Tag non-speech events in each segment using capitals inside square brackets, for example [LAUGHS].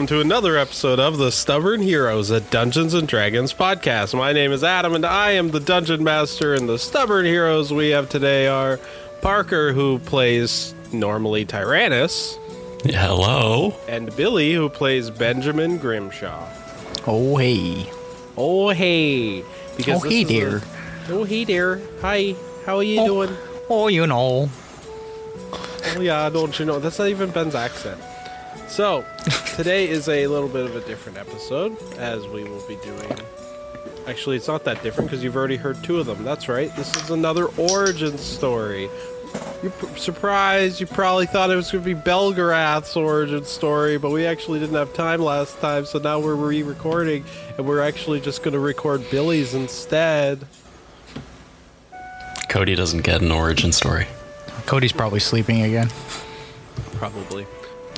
and welcome to another episode of the Stubborn Heroes, a Dungeons and Dragons podcast. My name is Adam, and I am the Dungeon Master. And the Stubborn Heroes we have today are Parker, who plays normally Tyrannus, Hello. and Billy, who plays Benjamin Grimshaw. Oh hey. Oh hey, because Oh, hey is there. a- oh hey there. Hi, how are you Oh. doing? Oh, you know. Oh yeah, don't you know? That's not even Ben's accent. So, today is a little bit of a different episode, as we will be doing. Actually, it's not that different because you've already heard two of them. That's right. This is another origin story. You're p- surprised. You probably thought it was going to be Belgarath's origin story, but we actually didn't have time last time, so now we're re-recording, and we're actually just going to record Billy's instead. Cody doesn't get an origin story. Cody's probably sleeping again. Probably.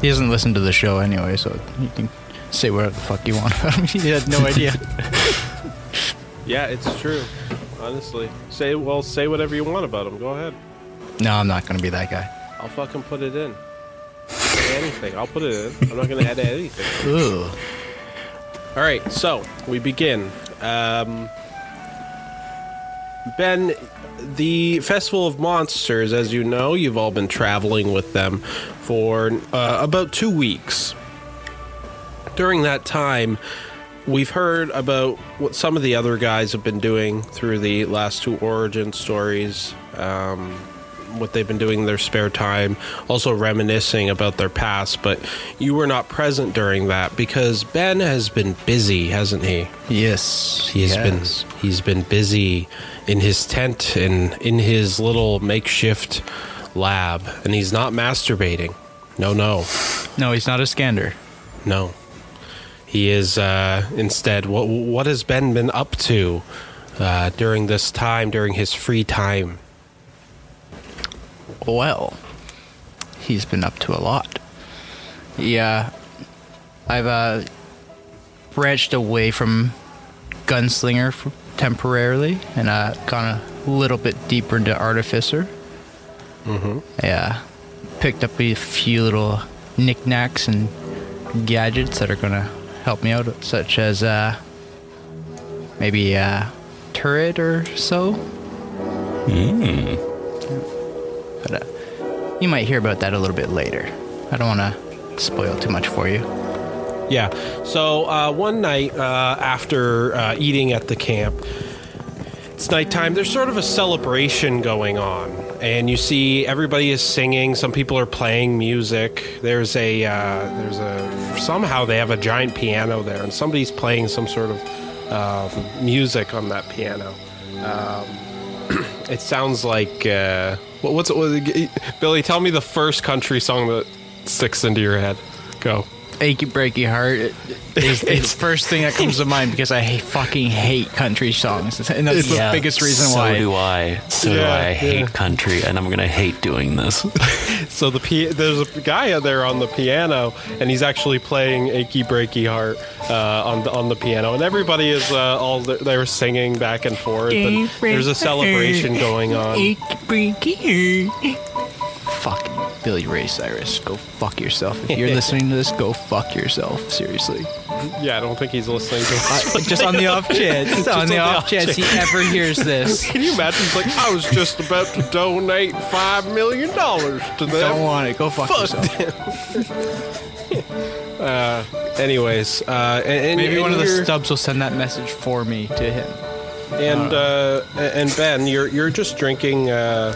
He doesn't listen to the show anyway, so you can say whatever the fuck you want. About him. [LAUGHS] He had no idea. [LAUGHS] Yeah, it's true. Honestly, say well, say whatever you want about him. Go ahead. no, I'm not gonna be that guy. I'll fucking put it in. Anything. I'll put it in. I'm not going to edit anything. [LAUGHS] Ugh. All right, so we begin. Um, ben, the Festival of Monsters, as you know, you've all been traveling with them for uh, about two weeks. During that time, we've heard about what some of the other guys have been doing through the last two origin stories. Um, what they've been doing in their spare time, also reminiscing about their past. But you were not present during that because Ben has been busy, hasn't he? Yes. He's yes. been he's been busy in his tent and in his little makeshift lab, and he's not masturbating. No, no, No, he's not a scander. no. He is uh, instead. What what has Ben been up to uh, during this time, during his free time? Well, he's been up to a lot. Yeah, I've uh, branched away from gunslinger f- temporarily and uh, gone a little bit deeper into artificer. Mm-hmm. Yeah, picked up a few little knickknacks and gadgets that are gonna help me out, such as uh, maybe a turret or so. But uh, you might hear about that a little bit later. I don't want to spoil too much for you. Yeah. So uh, one night uh, after uh, eating at the camp, it's nighttime. There's sort of a celebration going on, and you see everybody is singing. Some people are playing music. There's a uh, there's a somehow they have a giant piano there, and somebody's playing some sort of uh, music on that piano. Um, [CLEARS THROAT] it sounds like uh, what, what's? What, Billy, tell me the first country song that sticks into your head. Go. Achy breaky heart is [LAUGHS] the first thing that comes to mind because I fucking hate country songs, and that's the biggest reason so why. So do I. So do Yeah, I hate yeah. country, and I'm gonna hate doing this. [LAUGHS] So the pi- there's a guy out there on the piano, and he's actually playing "Achy Breaky Heart" uh, on the on the piano, and everybody is uh, all they're singing back and forth. And there's a celebration going on. Achy breaky heart. Fucking Billy Ray Cyrus, go fuck yourself. If you're [LAUGHS] listening to this, go fuck yourself. Seriously. Yeah, I don't think he's listening to Uh, this. just on the off chance. [LAUGHS] On the off chance he ever hears this. [LAUGHS] Can you imagine? He's like, I was just about to donate five million dollars to them. Don't want it. Go fuck, Fuck yourself. Uh, anyways, uh, and, and Maybe and one of the stubs will send that message for me to him. And uh, and Ben, you're you're just drinking uh,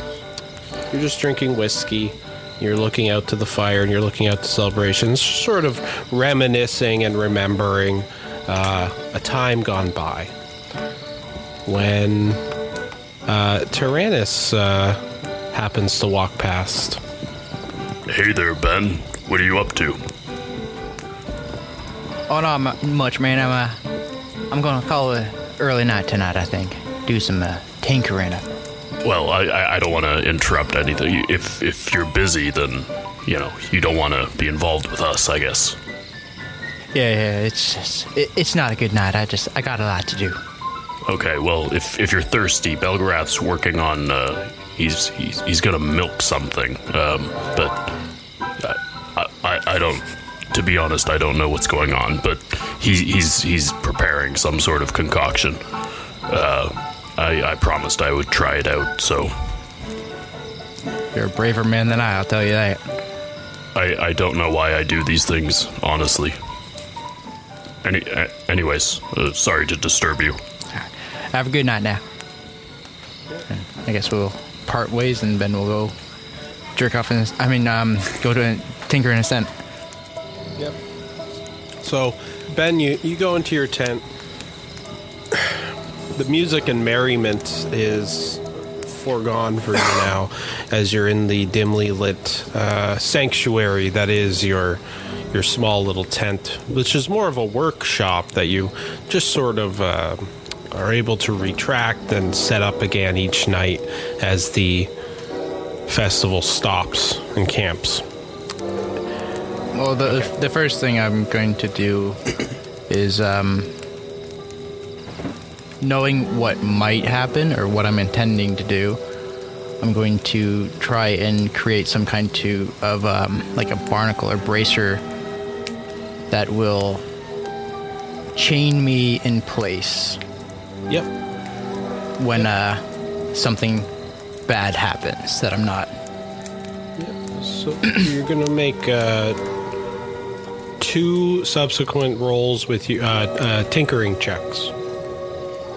you're just drinking whiskey. You're looking out to the fire and you're looking out to celebrations, sort of reminiscing and remembering uh, a time gone by when uh, Tyrannus uh, happens to walk past. Hey there, Ben. What are you up to? Oh no, not much, man. I'm uh, I'm gonna call it early night tonight. I think. Do some uh, tinkering. Well, I, I, I don't want to interrupt anything. If if you're busy, then you know you don't want to be involved with us. I guess. Yeah, yeah. It's just, it, it's not a good night. I just I got a lot to do. Okay. Well, if if you're thirsty, Belgarath's working on. Uh, he's he's he's gonna milk something. Um, but I, I I I don't to be honest, I don't know what's going on, but he, he's he's preparing some sort of concoction. Uh, I, I promised I would try it out, so You're a braver man than I, I'll tell you that. I, I don't know why I do these things, honestly. Any, uh, anyways, uh, sorry to disturb you. Have a good night now. And I guess we'll part ways and Ben will go jerk off in. I mean, um, go to Tinker in a Ascent. Yep. So, Ben, you, you go into your tent. The music and merriment is foregone for you [COUGHS] now as you're in the dimly lit uh, sanctuary that is your your small little tent, which is more of a workshop that you just sort of uh, are able to retract and set up again each night as the festival stops and camps. Well, the the first thing I'm going to do [COUGHS] is um, knowing what might happen or what I'm intending to do. I'm going to try and create some kind to, of um, like a barnacle or bracer that will chain me in place Yep. when uh, something bad happens that I'm not. So [CLEARS THROAT] you're gonna make uh, two subsequent rolls with you, uh, uh, tinkering checks,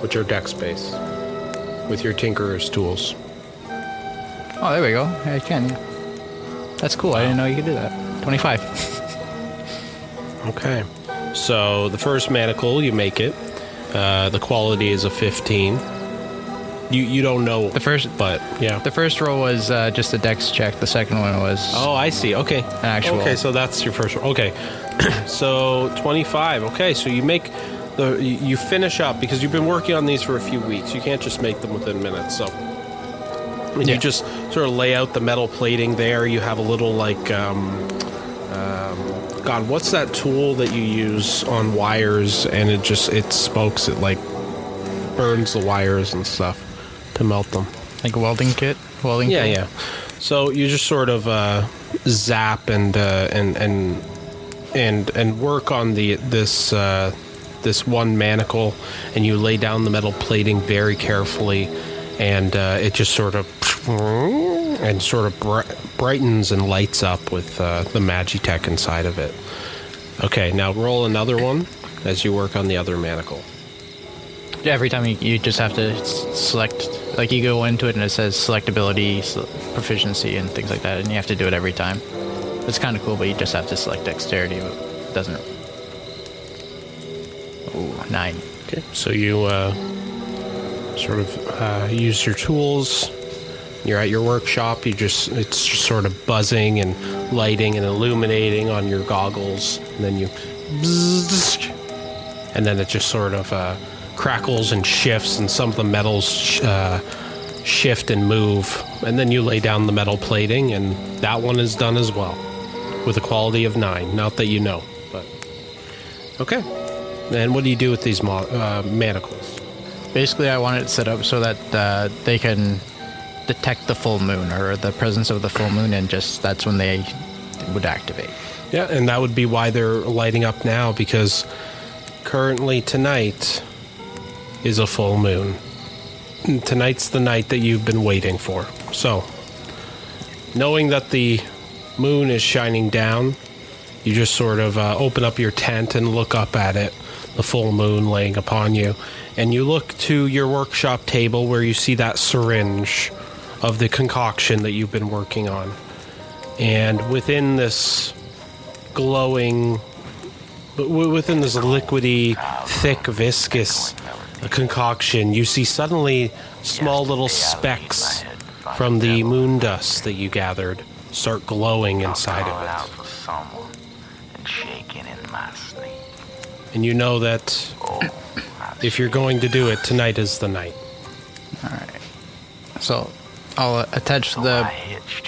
which are dex based, with your tinkerer's tools. Oh, there we go. I can. That's cool. I didn't know you could do that. 25. [LAUGHS] Okay. So the first manacle, you make it. Uh, the quality is a 15. You you don't know The first but yeah. The first roll was uh, just a dex check. The second one was Oh, I see. Okay. actual. Okay, so that's your first Roll. Okay. [CLEARS THROAT] so 25. Okay, so you make the you you finish up because you've been working on these for a few weeks. You can't just make them within minutes. So and Yeah. you just sort of lay out the metal plating there. You have a little like um, um God, what's that tool that you use on wires and it just it smokes it like burns the wires and stuff to melt them. like a welding kit. Welding. Kit? Yeah, tool? yeah. So you just sort of uh, zap and uh, and and and and work on the this uh, this one manacle, and you lay down the metal plating very carefully, and uh, it just sort of and sort of bri- brightens and lights up with uh, the Magitech inside of it. Okay, now roll another one as you work on the other manacle. Every time you, you just have to select, like you go into it and it says selectability, sel- proficiency, and things like that, and you have to do it every time. It's kind of cool, but you just have to select dexterity. But it doesn't. Ooh, nine. Okay, so you uh, sort of uh, use your tools. You're at your workshop. You just it's just sort of buzzing and lighting and illuminating on your goggles, and then you, and then it just sort of uh, crackles and shifts, and some of the metals sh- uh, shift and move, and then you lay down the metal plating, and that one is done as well, with a quality of nine. Not that you know, but okay. And what do you do with these mo- uh, manacles? Basically, I want it set up so that uh, they can detect the full moon or the presence of the full moon, and just that's when they would activate. Yeah, and that would be why they're lighting up now because currently tonight is a full moon. And Tonight's the night that you've been waiting for. So, knowing that the moon is shining down, you just sort of uh, open up your tent and look up at it, the full moon laying upon you. And you look to your workshop table where you see that syringe of the concoction that you've been working on. And within this glowing, within this liquidy, thick, viscous concoction, you see suddenly small little specks from the moon dust that you gathered start glowing inside of it. For someone and shaking in my sleep. And you know that if you're going to do it, tonight is the night. All right. So I'll uh, attach the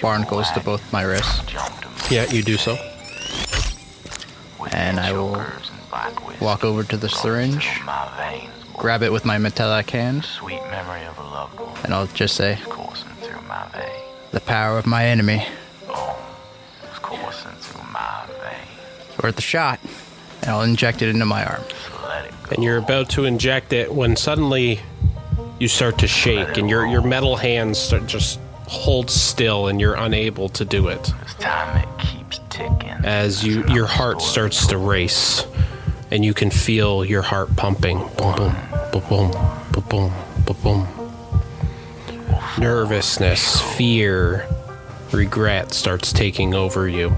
barnacles to both my wrists, Yeah, you do so. and I will walk over to the syringe, grab it with my metallic hand, sweet memory of a loved one and I'll just say, coursing through my veins. "The power of my enemy." It's coursing through my veins. worth a shot, and I'll inject it into my arm. And you're about to inject it when suddenly you start to shake, and your your metal hands start just hold still, and you're unable to do it. As you your heart starts to race, and you can feel your heart pumping. Boom, boom, boom, boom, boom, boom. boom. Nervousness, fear, regret starts taking over you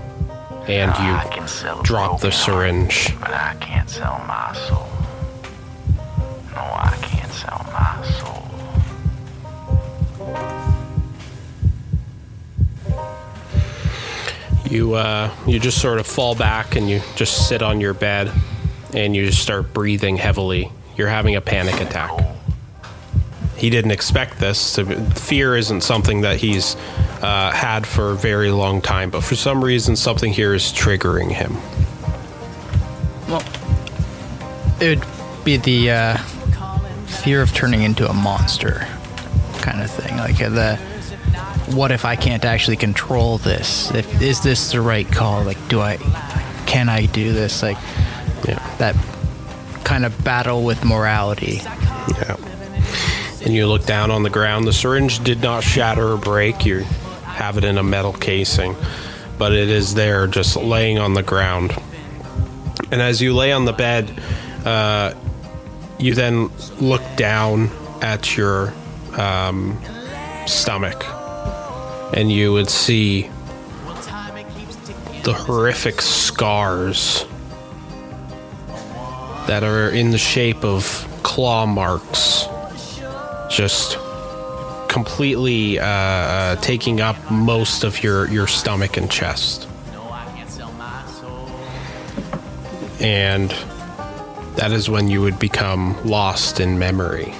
and I you can sell drop the syringe But I can't sell my soul. No, I can't sell my soul. You uh, you just sort of fall back and you just sit on your bed and you just start breathing heavily. You're having a panic attack. He didn't expect this. Fear isn't something that he's uh, had for a very long time, but for some reason, something here is triggering him. Well, it would be the uh, fear of turning into a monster kind of thing. Like uh, the what if I can't actually control this? If is this the right call? Like, do I can I do this? Like Yeah. that kind of battle with morality. Yeah. And you look down on the ground. The syringe did not shatter or break. You have it in a metal casing, but it is there just laying on the ground. And as you lay on the bed, uh, you then look down at your um, stomach, and you would see the horrific scars that are in the shape of claw marks, just completely uh, uh, taking up most of your, your stomach and chest. And that is when you would become lost in memory.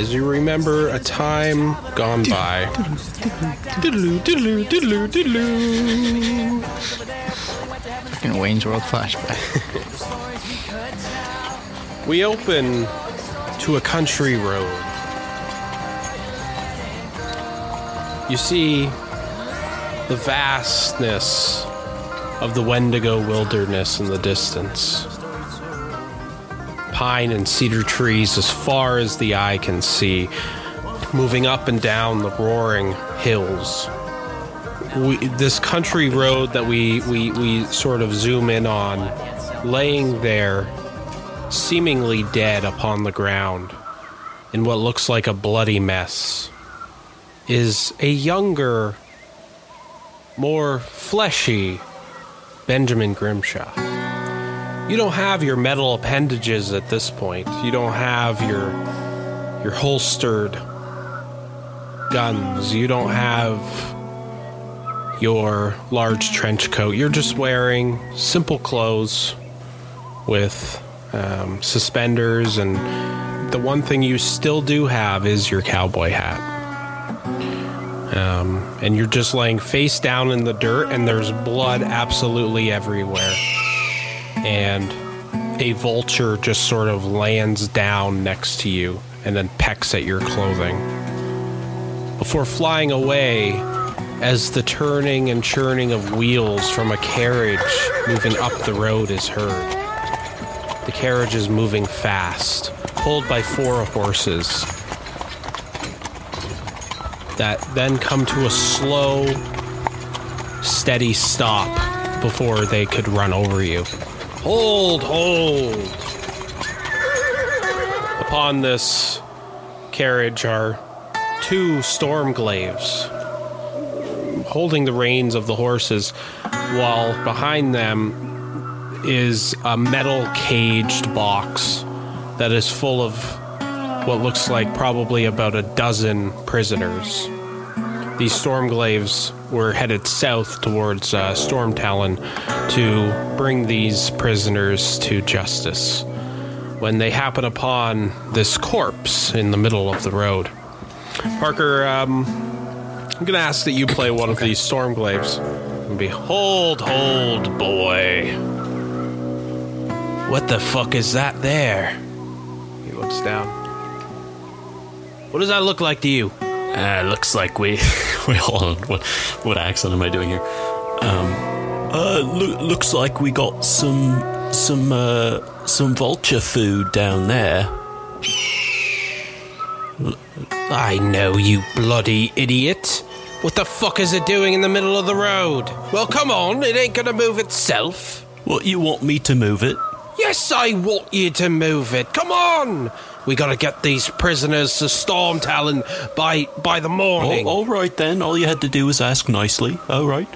As you remember a time gone by. Fucking Wayne's World flashback. [LAUGHS] We open to a country road. You see the vastness of the Wendigo wilderness in the distance. Pine and cedar trees as far as the eye can see, moving up and down the roaring hills. We, this country road that we, we, we sort of zoom in on, laying there seemingly dead upon the ground in what looks like a bloody mess is a younger, more fleshy Benjamin Grimshaw. You don't have your metal appendages at this point. You don't have your your holstered guns. You don't have your large trench coat. You're just wearing simple clothes with um, suspenders, and the one thing you still do have is your cowboy hat. Um, and you're just laying face down in the dirt, and there's blood absolutely everywhere. And a vulture just sort of lands down next to you and then pecks at your clothing. Before flying away, as the turning and churning of wheels from a carriage moving up the road is heard. The carriage is moving fast, pulled by four horses that then come to a slow, steady stop before they could run over you. Hold, hold. Upon this carriage are two stormglaives holding the reins of the horses, while behind them is a metal caged box that is full of what looks like probably about a dozen prisoners. These Stormglaives were headed south towards uh, Stormtalon to bring these prisoners to justice when they happen upon this corpse in the middle of the road. Parker, um, I'm going to ask that you play one of these Stormglaives. And be, hold, hold, boy. What the fuck is that there? He looks down. What does that look like to you? Uh, looks like we. Wait, hold on. What, what accent am I doing here? Um, uh, loo- looks like we got some some uh, some vulture food down there. I know, you bloody idiot. What the fuck is it doing in the middle of the road? Well, come on, it ain't gonna move itself. What you want me to move it? Yes, I want you to move it. Come on! We gotta get these prisoners to Storm Talon by by the morning. Oh, all right then. All you had to do was ask nicely. All right.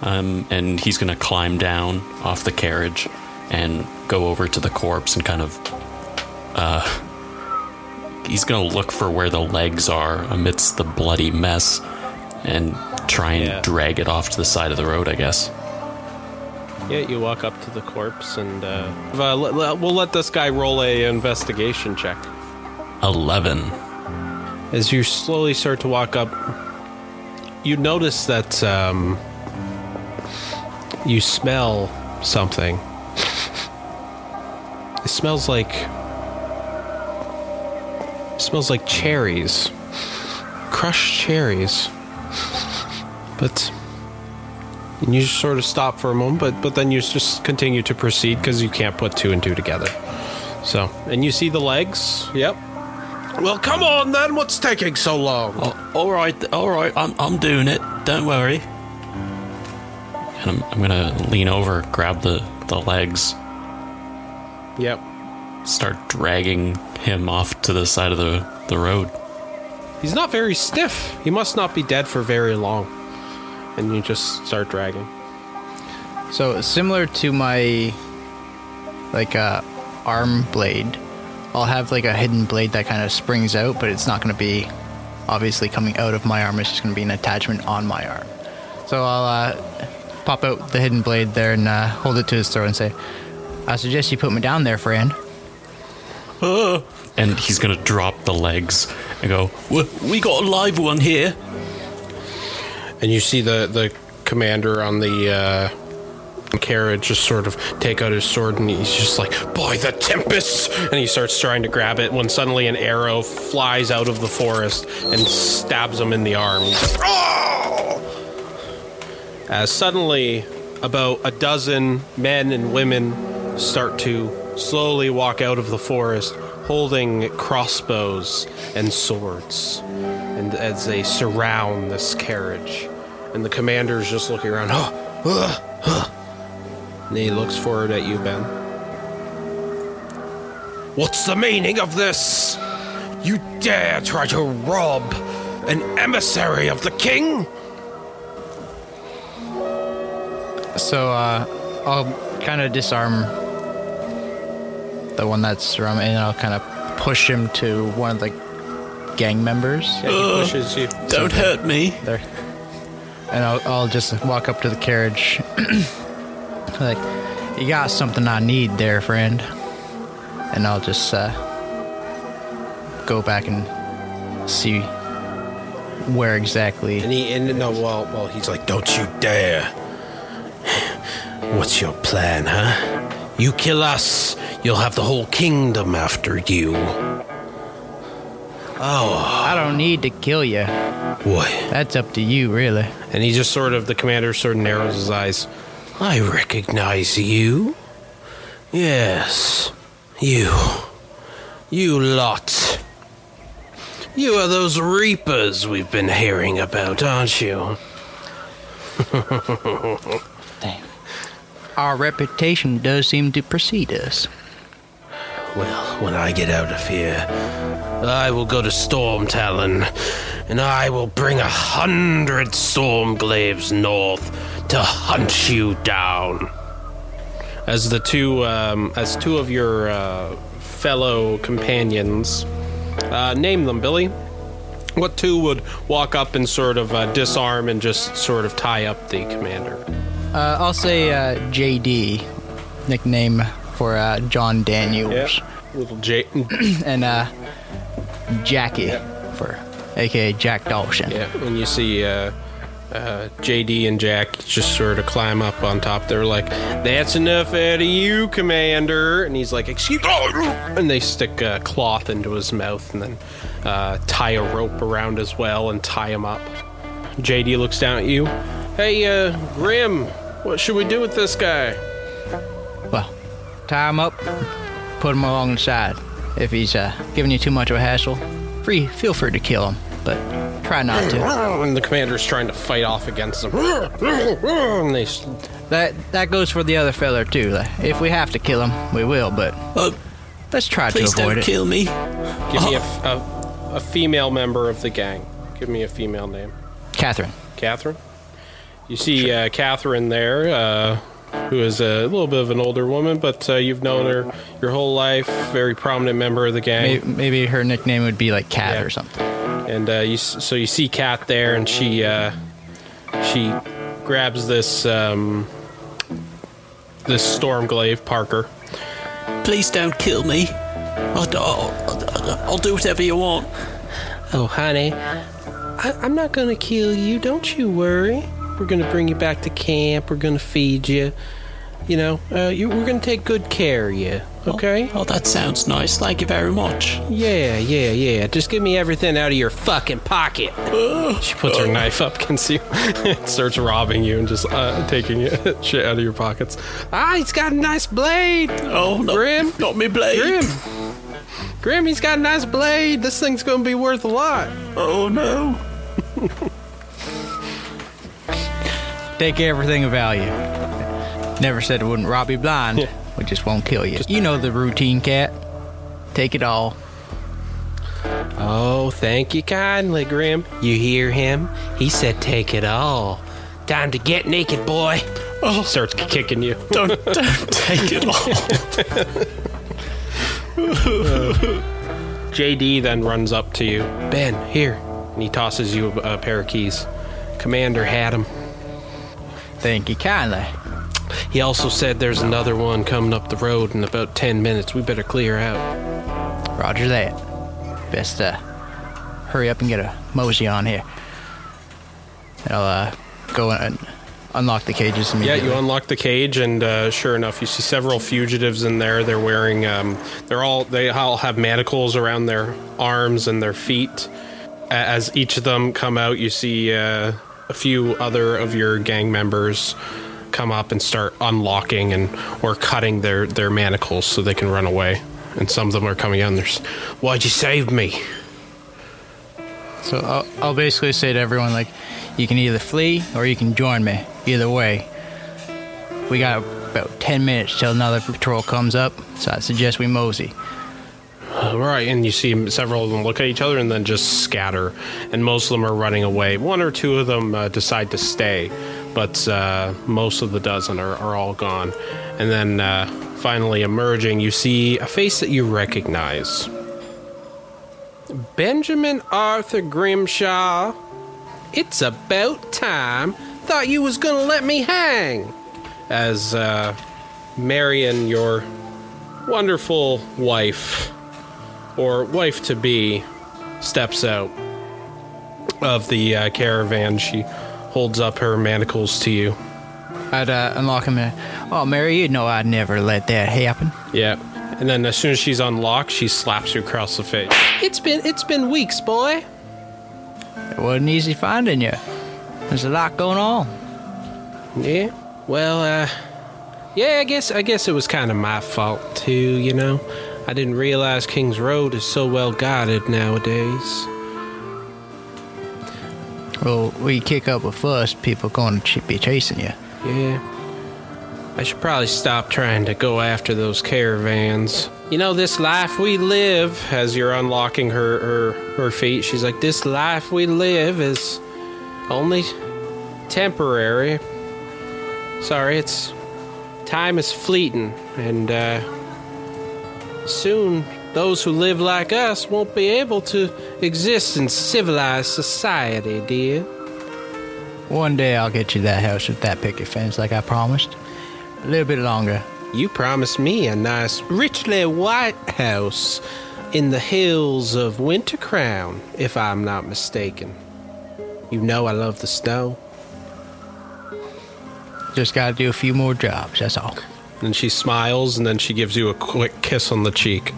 Um, and he's gonna climb down off the carriage and go over to the corpse and kind of, uh, he's gonna look for where the legs are amidst the bloody mess and try and Yeah. drag it off to the side of the road. I guess. Yeah, you walk up to the corpse and uh, uh, let- let- we'll let this guy roll a investigation check. Eleven. As you slowly start to walk up, you notice that um, you smell something. It smells like it smells like cherries, crushed cherries. But and you just sort of stop for a moment, but but then you just continue to proceed because you can't put two and two together. So, and you see the legs. Yep. Well, come on then. What's taking so long? Oh, all right, all right. I'm I'm doing it. Don't worry. And I'm I'm gonna lean over, grab the the legs, Yep. start dragging him off to the side of the the road. He's not very stiff. He must not be dead for very long. And you just start dragging. So similar to my like uh, arm blade, I'll have like a hidden blade that kind of springs out, but it's not going to be obviously coming out of my arm. It's just going to be an attachment on my arm. So I'll uh, pop out the hidden blade there and uh, hold it to his throat and say, "I suggest you put me down there, friend." [LAUGHS] And he's gonna drop the legs and go. "We- We got a live one here. And you see the, the commander on the uh, carriage just sort of take out his sword and he's just like, By the Tempest! And he starts trying to grab it when suddenly an arrow flies out of the forest and stabs him in the arm. As suddenly, about a dozen men and women start to slowly walk out of the forest holding crossbows and swords. And as they surround this carriage, and the commander's just looking around, huh, huh, huh. and he looks forward at you, Ben. What's the meaning of this? You dare try to rob an emissary of the king? So uh, I'll kind of disarm the one that's surrounded, and I'll kind of push him to one of the gang members. Yeah, he pushes you. Don't hurt me. there. And I'll, I'll just walk up to the carriage. [CLEARS THROAT] like, you got something I need there, friend. And I'll just uh, go back and see where exactly. And he, and no, well, well, he's like, don't you dare. [SIGHS] What's your plan, huh? You kill us, you'll have the whole kingdom after you. Oh, I don't need to kill you. boy. That's up to you, really. And he just sort of, the commander sort of narrows his eyes. I recognize you. Yes, you. You lot. You are those reapers we've been hearing about, aren't you? [LAUGHS] Damn. Our reputation does seem to precede us. Well, when I get out of here, I will go to Storm Talon, and I will bring a hundred storm glaives north to hunt you down. As the two, um, as two of your uh, fellow companions, uh, name them, Billy. What two would walk up and sort of uh, disarm and just sort of tie up the commander? Uh, I'll say uh, JD, nickname for uh, John Daniels, Yeah. little J. [CLEARS THROAT] and Jackie for AKA Jack Dawson. Yeah, when you see uh, uh, JD and Jack just sort of climb up on top. They're like, "That's enough out of you, Commander." And he's like, "Excuse," me." and they stick a cloth into his mouth and then uh, tie a rope around as well and tie him up. JD looks down at you. Hey, uh, Grim, what should we do with this guy? Well, tie him up, put him along the side. If he's uh, giving you too much of a hassle, free, feel free to kill him, but try not to. And the commander's trying to fight off against them. And they s- That that goes for the other feller too. Like, if we have to kill him, we will, but Oh, let's try to please avoid don't it. kill me. give me a, f- a- a female member of the gang. Give me a female name. Catherine. Catherine. You see uh, Catherine there, uh, who is a little bit of an older woman, but uh, you've known her your whole life. Very prominent member of the gang. Maybe, maybe her nickname would be like Cat Yeah. or something. And uh, you, s- so you see Kat there, and she uh, she grabs this um, this Stormglaive Parker. Please don't kill me. I'll, I'll, I'll do whatever you want. Oh, honey, I, I'm not gonna kill you. Don't you worry. We're gonna bring you back to camp. We're gonna feed you. You know, uh, you, we're gonna take good care of you. Okay? Oh, that sounds nice. Thank you very much. Yeah, yeah, yeah. Just give me everything out of your fucking pocket. [GASPS] She puts her knife up against you [LAUGHS] and starts robbing you and just uh, taking [LAUGHS] shit out of your pockets. Ah, he's got a nice blade. Oh, no, Grim. not me blade. Grim. Grim, he's got a nice blade. This thing's gonna be worth a lot. Oh no. [LAUGHS] Take everything of value. Never said it wouldn't rob you blind. Yeah. We just won't kill you. You know the routine, Cat. Take it all. Oh, thank you kindly, Grim. You hear him? He said take it all. Time to get naked, boy. Oh, starts kicking you. [LAUGHS] Don't, don't take it all. [LAUGHS] JD then runs up to you. Ben, here. And he tosses you a, a pair of keys. Commander had him. Thank you kindly. He also said there's another one coming up the road in about 10 minutes. We better clear out. Roger that. Best uh, hurry up and get a mosey on here. I'll uh, go and unlock the cages Yeah, you unlock the cage, and uh, sure enough, you see several fugitives in there. They're wearing, um, they're all, they all have manacles around their arms and their feet. As each of them come out, you see uh, a few other of your gang members come up and start unlocking and or cutting their their manacles so they can run away. And some of them are coming and they're, "Why'd you save me?" So I'll, I'll basically say to everyone, like, you can either flee or you can join me. Either way. We got about 10 minutes till another patrol comes up, so I suggest we mosey. Right, and you see several of them look at each other and then just scatter, and most of them are running away. One or two of them uh, decide to stay, but uh, most of the dozen are, are all gone. And then uh, finally emerging, you see a face that you recognize Benjamin Arthur Grimshaw. It's about time. Thought you was gonna let me hang. As uh, Marion, your wonderful wife, or wife to be steps out of the uh, caravan. She holds up her manacles to you. I'd uh, unlock him. And, oh, Mary, you know I'd never let that happen. Yeah. And then as soon as she's unlocked, she slaps you across the face. It's been it's been weeks, boy. It wasn't easy finding you. There's a lot going on. Yeah. Well, uh yeah, I guess I guess it was kind of my fault too, you know. I didn't realize King's Road is so well guarded nowadays. Well, we kick up a fuss, people going to ch- be chasing you. Yeah. I should probably stop trying to go after those caravans. You know, this life we live, as you're unlocking her, her, her feet, she's like, This life we live is only temporary. Sorry, it's. Time is fleeting, and uh, soon those who live like us won't be able to exist in civilized society, dear. One day I'll get you that house with that picket fence like I promised. A little bit longer. You promised me a nice, richly white house in the hills of Winter Crown, if I'm not mistaken. You know I love the snow. Just got to do a few more jobs. That's all. And she smiles and then she gives you a quick kiss on the cheek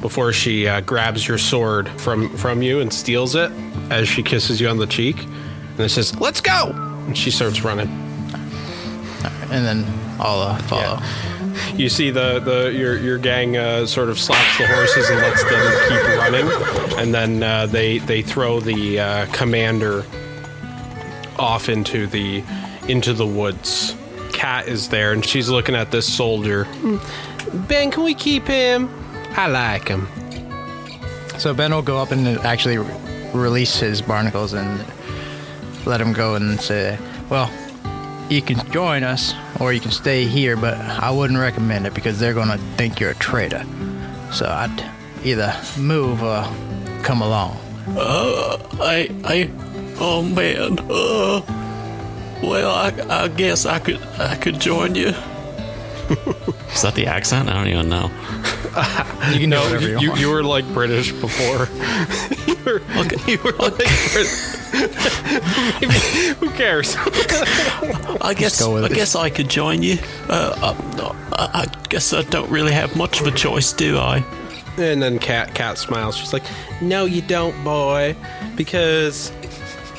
before she uh, grabs your sword from, from you and steals it as she kisses you on the cheek. And it says, Let's go! And she starts running. And then I'll uh, follow. You see the, the your your gang uh, sort of slaps the horses and lets them keep running, and then uh, they they throw the uh, commander off into the into the woods. Cat is there, and she's looking at this soldier. Ben, can we keep him? I like him. So Ben will go up and actually release his barnacles and let him go and say, "Well, you can join us or you can stay here, but I wouldn't recommend it because they're gonna think you're a traitor. So I'd either move or come along." I, I, oh man. Uh, well, I, I guess I could, I could join you. [LAUGHS] Is that the accent? I don't even know. You can do No, whatever you, you, want. you were like British before. you [LAUGHS] were, you were like Brit- [LAUGHS] Who cares? I guess, I it. guess I could join you. Uh, I, I guess I don't really have much of a choice, do I? And then Cat Cat smiles. She's like, "No, you don't, boy, because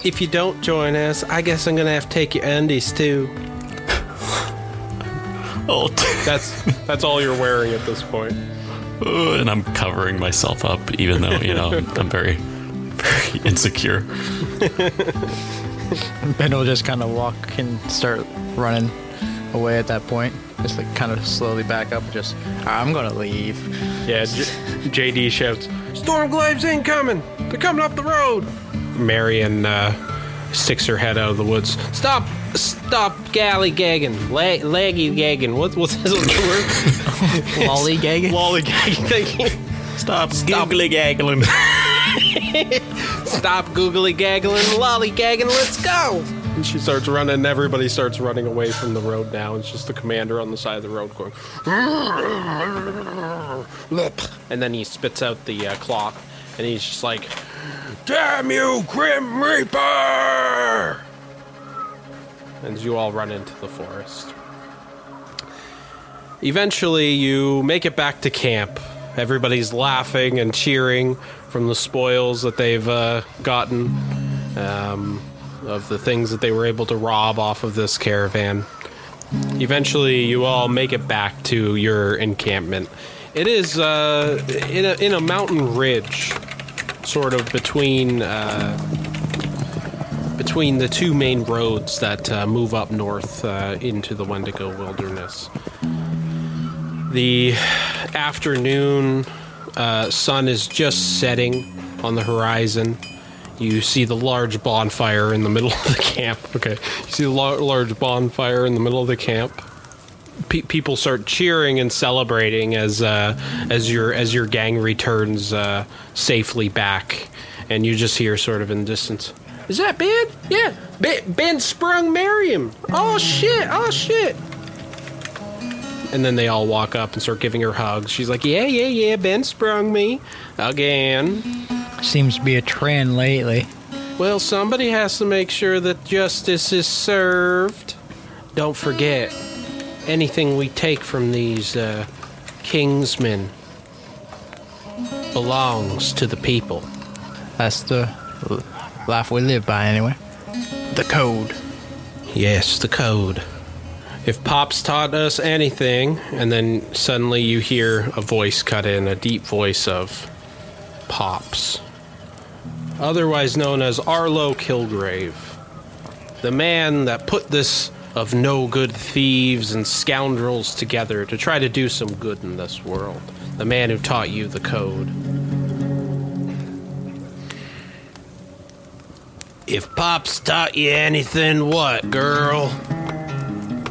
if you don't join us, I guess I'm gonna have to take your undies too." [LAUGHS] Oh, That's that's all you're wearing at this point. Uh, and I'm covering myself up, even though you know I'm, I'm very, very [LAUGHS] insecure. [LAUGHS] Ben will just kind of walk and start running away at that point. Just like kind of slowly back up. and Just I'm gonna leave. Yeah, J- JD shouts, "Stormglaives incoming! They're coming up the road!" Marion uh, sticks her head out of the woods. Stop! Stop! Galley gagging, La- laggy gagging. What, what's this word? [LAUGHS] Lollygagging. Lollygagging. Thank you. Stop, Stop. googly gaggling. Stop googly gaggling, lollygagging, let's go! And she starts running, and everybody starts running away from the road now. It's just the commander on the side of the road going, and then he spits out the uh, cloth, and he's just like, Damn you, Grim Reaper! And you all run into the forest. Eventually, you make it back to camp. Everybody's laughing and cheering from the spoils that they've uh, gotten, um, of the things that they were able to rob off of this caravan. Eventually, you all make it back to your encampment. It is uh, in, a, in a mountain ridge, sort of between uh, between the two main roads that uh, move up north uh, into the Wendigo Wilderness. The afternoon uh, sun is just setting on the horizon. You see the large bonfire in the middle of the [LAUGHS] camp. Okay, you see the lar- large bonfire in the middle of the camp. Pe- people start cheering and celebrating as uh, as your as your gang returns uh, safely back, and you just hear sort of in the distance. Is that Ben? Yeah, Ben, ben sprung Miriam. Oh shit! Oh shit! And then they all walk up and start giving her hugs. She's like, "Yeah, yeah, yeah. Ben sprung me again." Seems to be a trend lately. Well, somebody has to make sure that justice is served. Don't forget, anything we take from these uh, kingsmen belongs to the people. That's the life we live by, anyway. The code. Yes, the code. If Pops taught us anything, and then suddenly you hear a voice cut in, a deep voice of Pops, otherwise known as Arlo Kilgrave, the man that put this of no good thieves and scoundrels together to try to do some good in this world, the man who taught you the code. If Pops taught you anything, what, girl?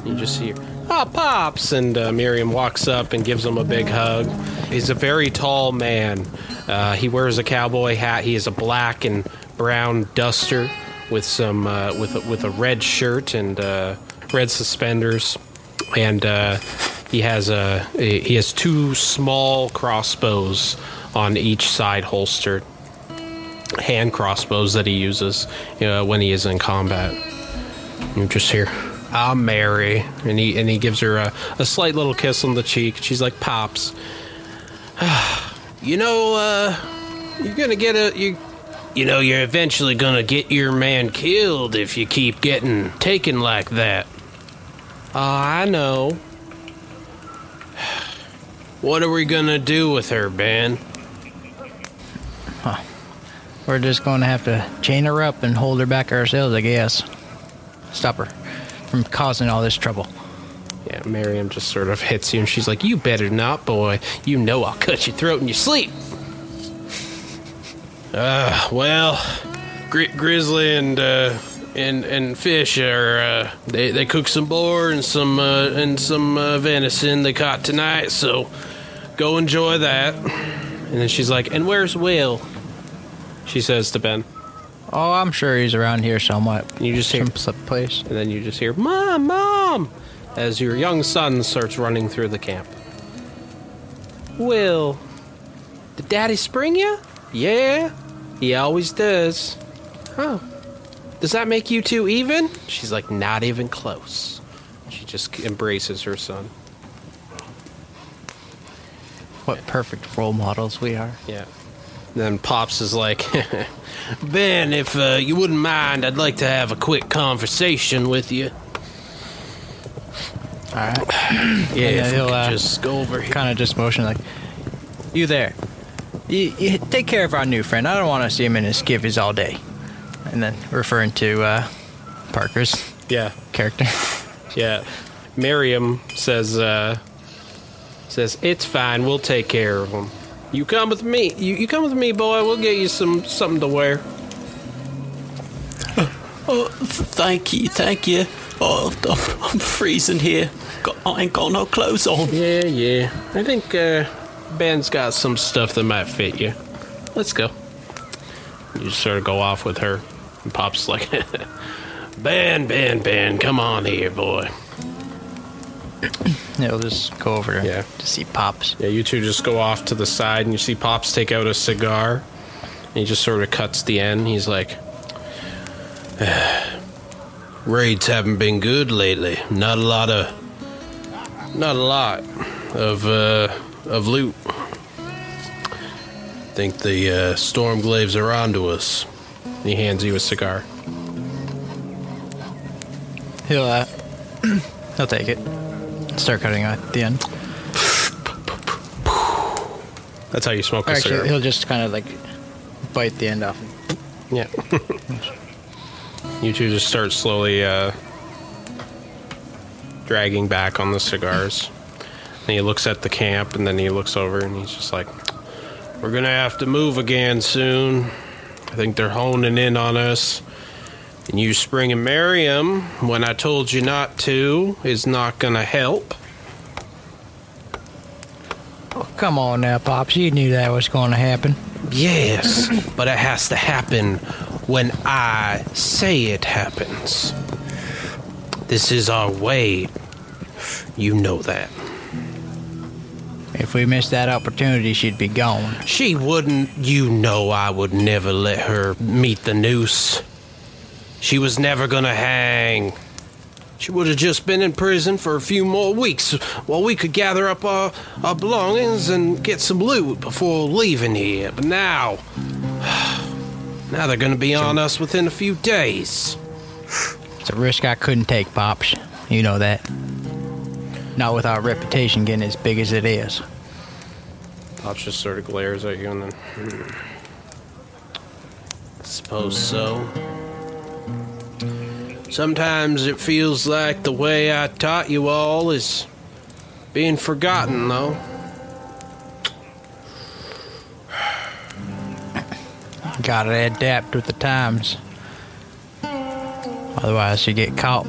You just hear, oh, Pops! And uh, Miriam walks up and gives him a big hug. He's a very tall man. Uh, he wears a cowboy hat. He is a black and brown duster with some uh, with a, with a red shirt and uh, red suspenders, and uh, he has a he has two small crossbows on each side holstered, hand crossbows that he uses uh, when he is in combat. You just hear, I'm Mary, and he and he gives her a, a slight little kiss on the cheek. She's like, "Pops, [SIGHS] you know, uh, you're gonna get a you, you know, you're eventually gonna get your man killed if you keep getting taken like that." Oh, I know. What are we gonna do with her, Ben? We're just to have to chain her up and hold her back ourselves, I guess. Stop her from causing all this trouble. Yeah, Miriam just sort of hits you, and she's like, "You better not, boy. You know I'll cut your throat in your sleep." Uh, well, Gri- Grizzly and uh, and and Fish are uh, they they cooked some boar and some uh, and some uh, venison they caught tonight. So go enjoy that. And then she's like, "And where's Will?" She says to Ben. Oh, I'm sure he's around here somewhat. And you just hear, Some someplace. and then you just hear, "Mom, mom!" as your young son starts running through the camp. Will, did Daddy spring you? Yeah, he always does. Oh, does that make you two even? She's like, not even close. She just embraces her son. What perfect role models we are. Yeah. Then Pops is like, [LAUGHS] Ben, if uh, you wouldn't mind, I'd like to have a quick conversation with you. All right. [CLEARS THROAT] Yeah, Yeah, if he'll, uh, just go over here. kind of just motion like, you there. You, you take care of our new friend. I don't want to see him in his skivvies all day. And then referring to uh, Parker's Yeah, character. yeah. Miriam says, uh, says it's fine. We'll take care of him. You come with me. You, you come with me, boy. We'll get you some something to wear. Oh, thank you, thank you. Oh, I'm, I'm freezing here. Got, I ain't got no clothes on. Yeah, yeah. I think uh, Ben's got some stuff that might fit you. Let's go. You just sort of go off with her. And Pop's like, [LAUGHS] Ben, Ben, Ben, come on here, boy. He'll just go over Yeah. to see Pops. Yeah, you two just go off to the side, and you see Pops take out a cigar. And he just sort of cuts the end. He's like, [SIGHS] "Raids haven't been good lately. Not a lot of, not a lot of uh, of loot. Think the uh, Stormglaives are onto us." He hands you a cigar. He'll uh, [CLEARS THROAT] he'll take it. Start cutting at the end. That's how you smoke a Actually, cigar. he'll just kind of like bite the end off. Yeah. you two just start slowly uh, dragging back on the cigars. And he looks at the camp and then he looks over and he's just like, We're to have to move again soon. I think they're honing in on us. And you springing Miriam when I told you not to is not to help. Oh, come on now, Pops. You knew that was to happen. Yes, but it has to happen when I say it happens. This is our way. You know that. If we missed that opportunity, she'd be gone. She wouldn't, you know, I would never let her meet the noose. She was never gonna hang. She would have just been in prison for a few more weeks while we could gather up our, our belongings and get some loot before leaving here. But now, [SIGHS] now they're gonna be on us within a few days. It's a risk I couldn't take, Pops. You know that. Not with our reputation getting as big as it is. Pops just sort of glares at you and then. Hmm. Suppose so. Sometimes it feels like the way I taught you all is being forgotten, though. [SIGHS] Gotta adapt with the times. Otherwise, you get caught.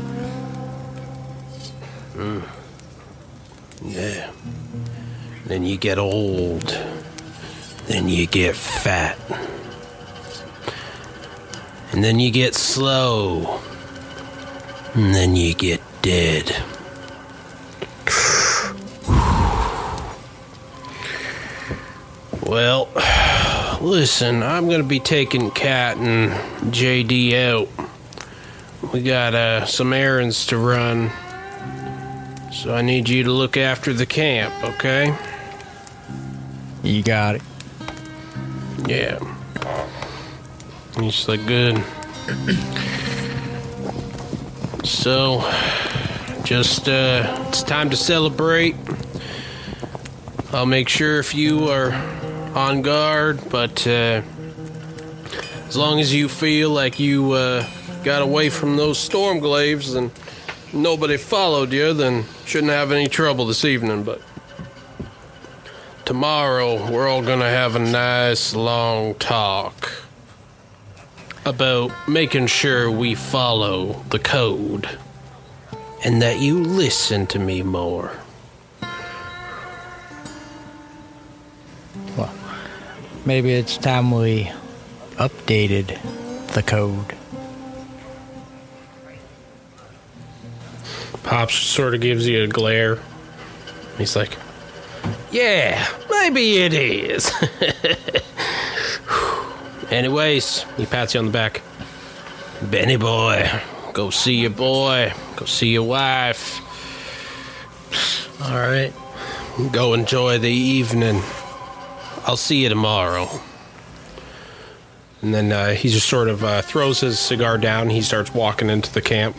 Yeah. Then you get old. Then you get fat. And then you get slow. And then you get dead. Well, listen, I'm gonna be taking Cat and JD out. we got uh, some errands to run. So I need you to look after the camp, okay? You got it. Yeah. He's like, good. so, just, uh, it's time to celebrate. I'll make sure if you are on guard, but, uh, as long as you feel like you, uh, got away from those Stormglaives and nobody followed you, then shouldn't have any trouble this evening, but tomorrow we're all gonna have a nice long talk about making sure we follow the code and that you listen to me more. Well, maybe it's time we updated the code. Pops sort of gives you a glare. He's like, Yeah, maybe it is. [LAUGHS] Anyways, he pats you on the back. Benny boy, go see your boy. Go see your wife. All right. Go enjoy the evening. I'll see you tomorrow. And then uh, he just sort of uh, throws his cigar down. He starts walking into the camp.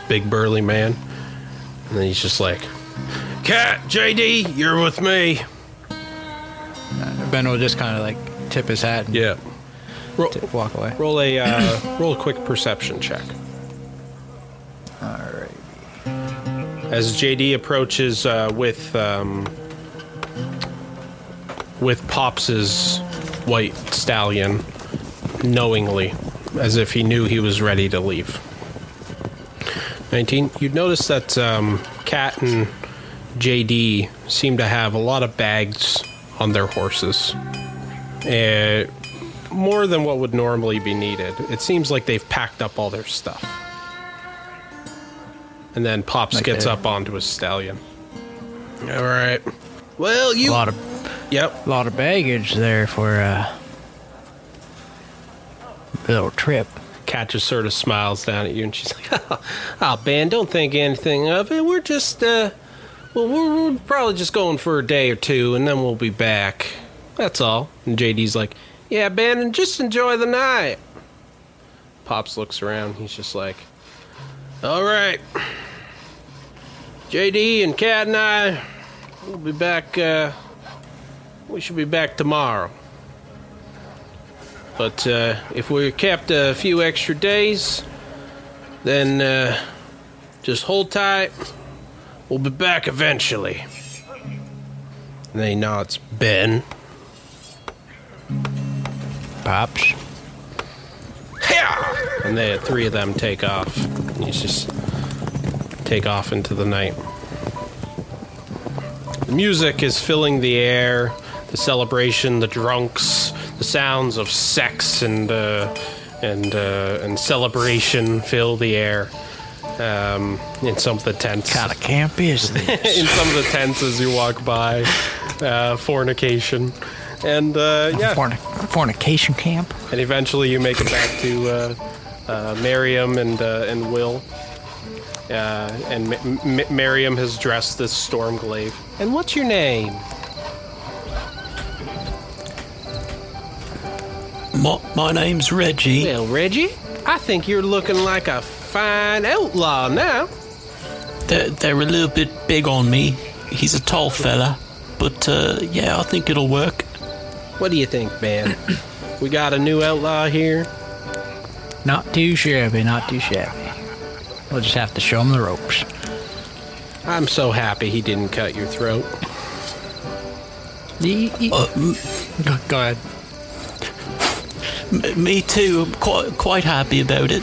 Big burly man. And then he's just like, Cat, JD, you're with me. Ben will just kind of like tip his hat and Yeah. Roll, t- walk away. roll a uh, [COUGHS] roll a quick perception check. All right. As JD approaches uh, with um, with Pops's white stallion, knowingly, as if he knew he was ready to leave. Nineteen. You'd notice that um, Cat and JD seem to have a lot of bags on their horses. Uh, more than what would normally be needed. It seems like they've packed up all their stuff. And then Pops Like gets they- up onto his stallion. All right. Well, you. A lot of Yep. A lot of baggage there for a little trip. Kat just sort of smiles down at you, and she's like, "Oh, oh Ben, don't think anything of it. We're just, uh, well, we're, we're probably just going for a day or two, and then we'll be back. That's all." And JD's like, "Yeah, Ben, and just enjoy the night." Pops looks around. He's just like, "All right, JD and Kat and I, we'll be back. Uh, we should be back tomorrow." But uh, if we're kept a few extra days, then uh, just hold tight. We'll be back eventually. And then he nods. Ben. Pops. Yeah! And the three of them take off. And you just take off into the night. The music is filling the air, the celebration, the drunks, the sounds of sex and uh, and uh, and celebration fill the air. Um, in some of the tents, Kind of camp is this? [LAUGHS] in some of the tents as you walk by, uh, fornication, and uh, yeah, Fornic- fornication camp. and eventually you make it back to uh, uh, Miriam and uh, and Will. Uh, and M- M- Miriam has dressed this Stormglaive. And what's your name? My, my name's Reggie. Well, Reggie, I think you're looking like a fine outlaw now. They're, they're a little bit big on me. He's a tall fella. But uh, yeah, I think it'll work. What do you think, man? [COUGHS] we got a new outlaw here. Not too shabby, not too shabby. We'll just have to show him the ropes. I'm so happy he didn't cut your throat. Ye- ye- Uh, Go go ahead. M- me too. I'm quite, quite happy about it.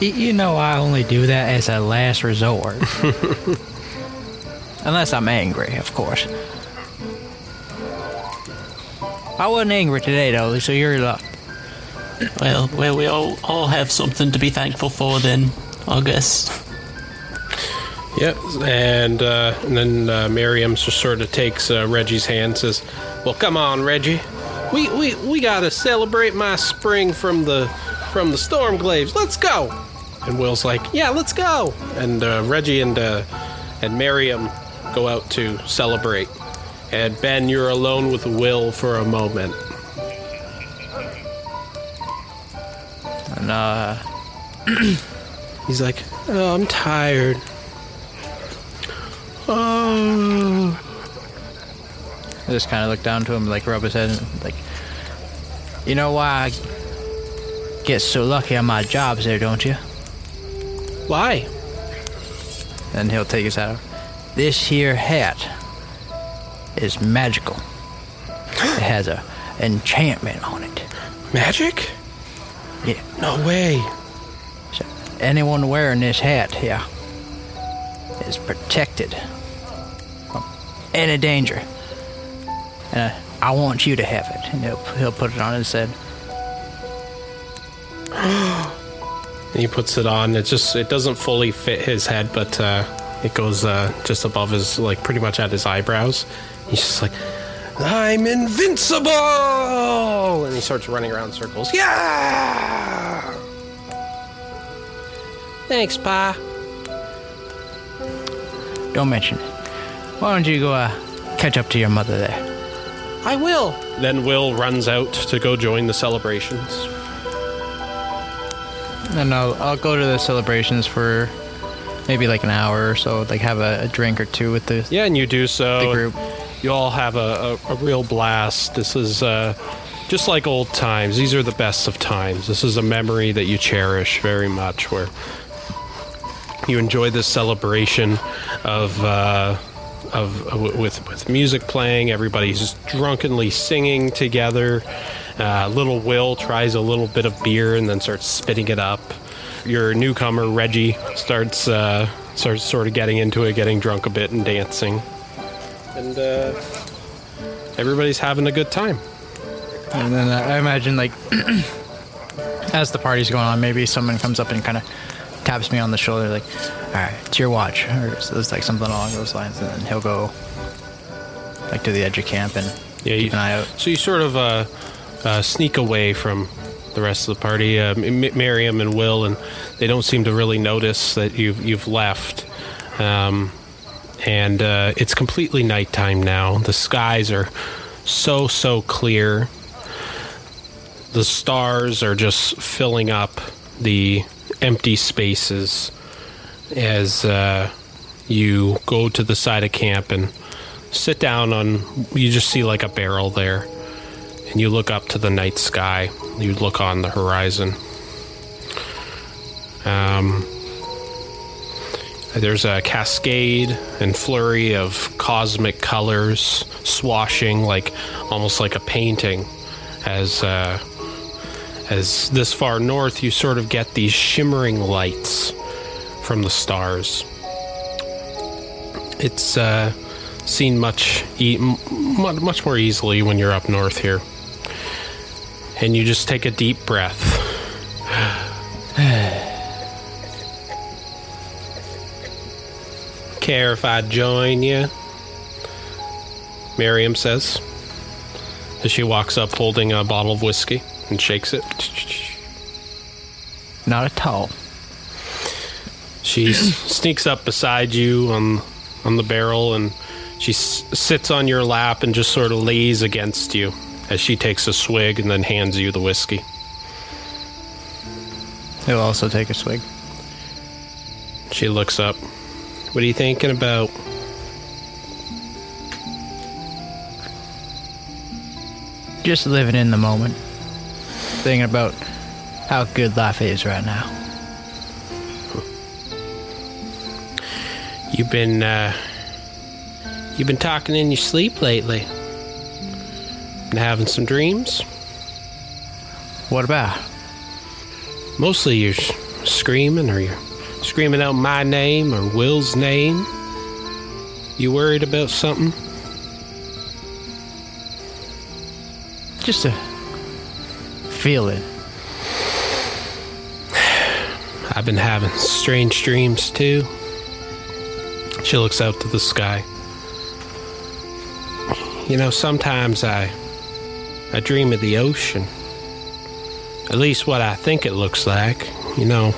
You know, I only do that as a last resort. [LAUGHS] Unless I'm angry, of course. I wasn't angry today, though, so you're luck. Well, well, we all, all have something to be thankful for then, I guess. Yep, and uh, and then uh, Miriam just sort of takes uh, Reggie's hand, and says, "Well, come on, Reggie, we we we gotta celebrate my spring from the from the Stormglaives. Let's go. And Will's like, yeah, let's go. And uh, Reggie and uh, and Miriam go out to celebrate. And Ben, you're alone with Will for a moment. And uh, [CLEARS THROAT] He's like, oh, I'm tired. Oh. I just kind of look down to him, like rub his head, and like, you know why I get so lucky on my jobs there, don't you? Why? And he'll take his hat off. This here hat is magical. It has a enchantment on it. Magic? Yeah. No way. So anyone wearing this hat here is protected from any danger. And uh, I want you to have it. And he'll, he'll put it on his head. And [GASPS] he puts it on. It just it doesn't fully fit his head, but uh, it goes uh, just above his like pretty much at his eyebrows. He's just like, I'm invincible, and he starts running around in circles. Yeah. Thanks, Pa. Don't mention it. Why don't you go uh, catch up to your mother there? I will. Then Will runs out to go join the celebrations. And I'll, I'll go to the celebrations for maybe like an hour or so, like have a, a drink or two with the, Yeah, and you do so. the group. You all have a, a, a real blast. This is uh, just like old times. These are the best of times. This is a memory that you cherish very much, where you enjoy this celebration of. Uh, of with with music playing, everybody's drunkenly singing together. Uh, little Will tries a little bit of beer and then starts spitting it up. Your newcomer Reggie starts uh, starts sort of getting into it, getting drunk a bit and dancing and uh, everybody's having a good time. And then uh, I imagine, like, [CLEARS THROAT] as the party's going on, maybe someone comes up and kind of taps me on the shoulder, like, all right, it's your watch. Or so it's like something along those lines. And then he'll go, like, to the edge of camp and Yeah, keep you, an eye out. so you sort of uh, uh, sneak away from the rest of the party. Uh, Miriam and Will, and they don't seem to really notice that you've you've left. Um, and uh, it's completely nighttime now. The skies are so so clear. The stars are just filling up the empty spaces as uh, you go to the side of camp and sit down on. You just see like a barrel there, and you look up to the night sky. You look on the horizon. Um, there's a cascade and flurry of cosmic colors swashing like almost like a painting as uh, as this far north you sort of get these shimmering lights from the stars. It's uh, seen much much more easily when you're up north here. And you just take a deep breath. [SIGHS] Care if I join you? Miriam says as she walks up holding a bottle of whiskey and shakes it. Not at all. She sneaks up beside you on on the barrel and she s- sits on your lap and just sort of lays against you as she takes a swig and then hands you the whiskey. He'll also take a swig. She looks up. What are you thinking about? Just living in the moment. Thinking about how good life is right now. You've been uh you've been talking in your sleep lately. Been having some dreams? What about? Mostly you're screaming or you're screaming out my name or Will's name. You worried about something? Just a feeling. I've been having strange dreams too. She looks out to the sky. You know, sometimes I I dream of the ocean. At least what I think it looks like. You know,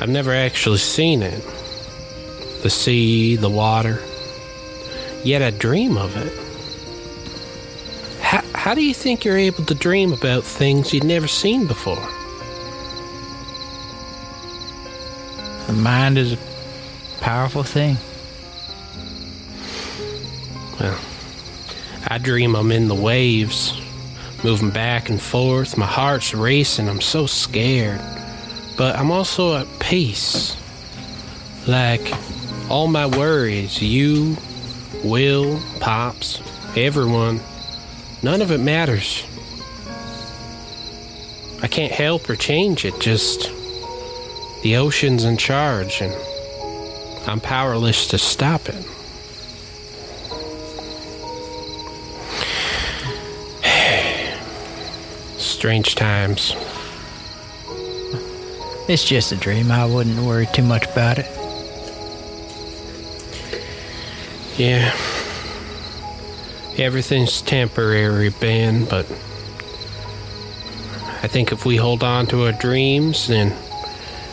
I've never actually seen it. The sea, the water. Yet I dream of it. How, do you think you're able to dream about things you'd never seen before? The mind is a powerful thing. Well, I dream I'm in the waves, moving back and forth. My heart's racing. I'm so scared. But I'm also at peace. Like all my worries, you, Will, Pops, everyone, none of it matters. I can't help or change it, just the ocean's in charge, and I'm powerless to stop it. [SIGHS] Strange times. It's just a dream. I wouldn't worry too much about it. Yeah. Everything's temporary, Ben, but I think if we hold on to our dreams, then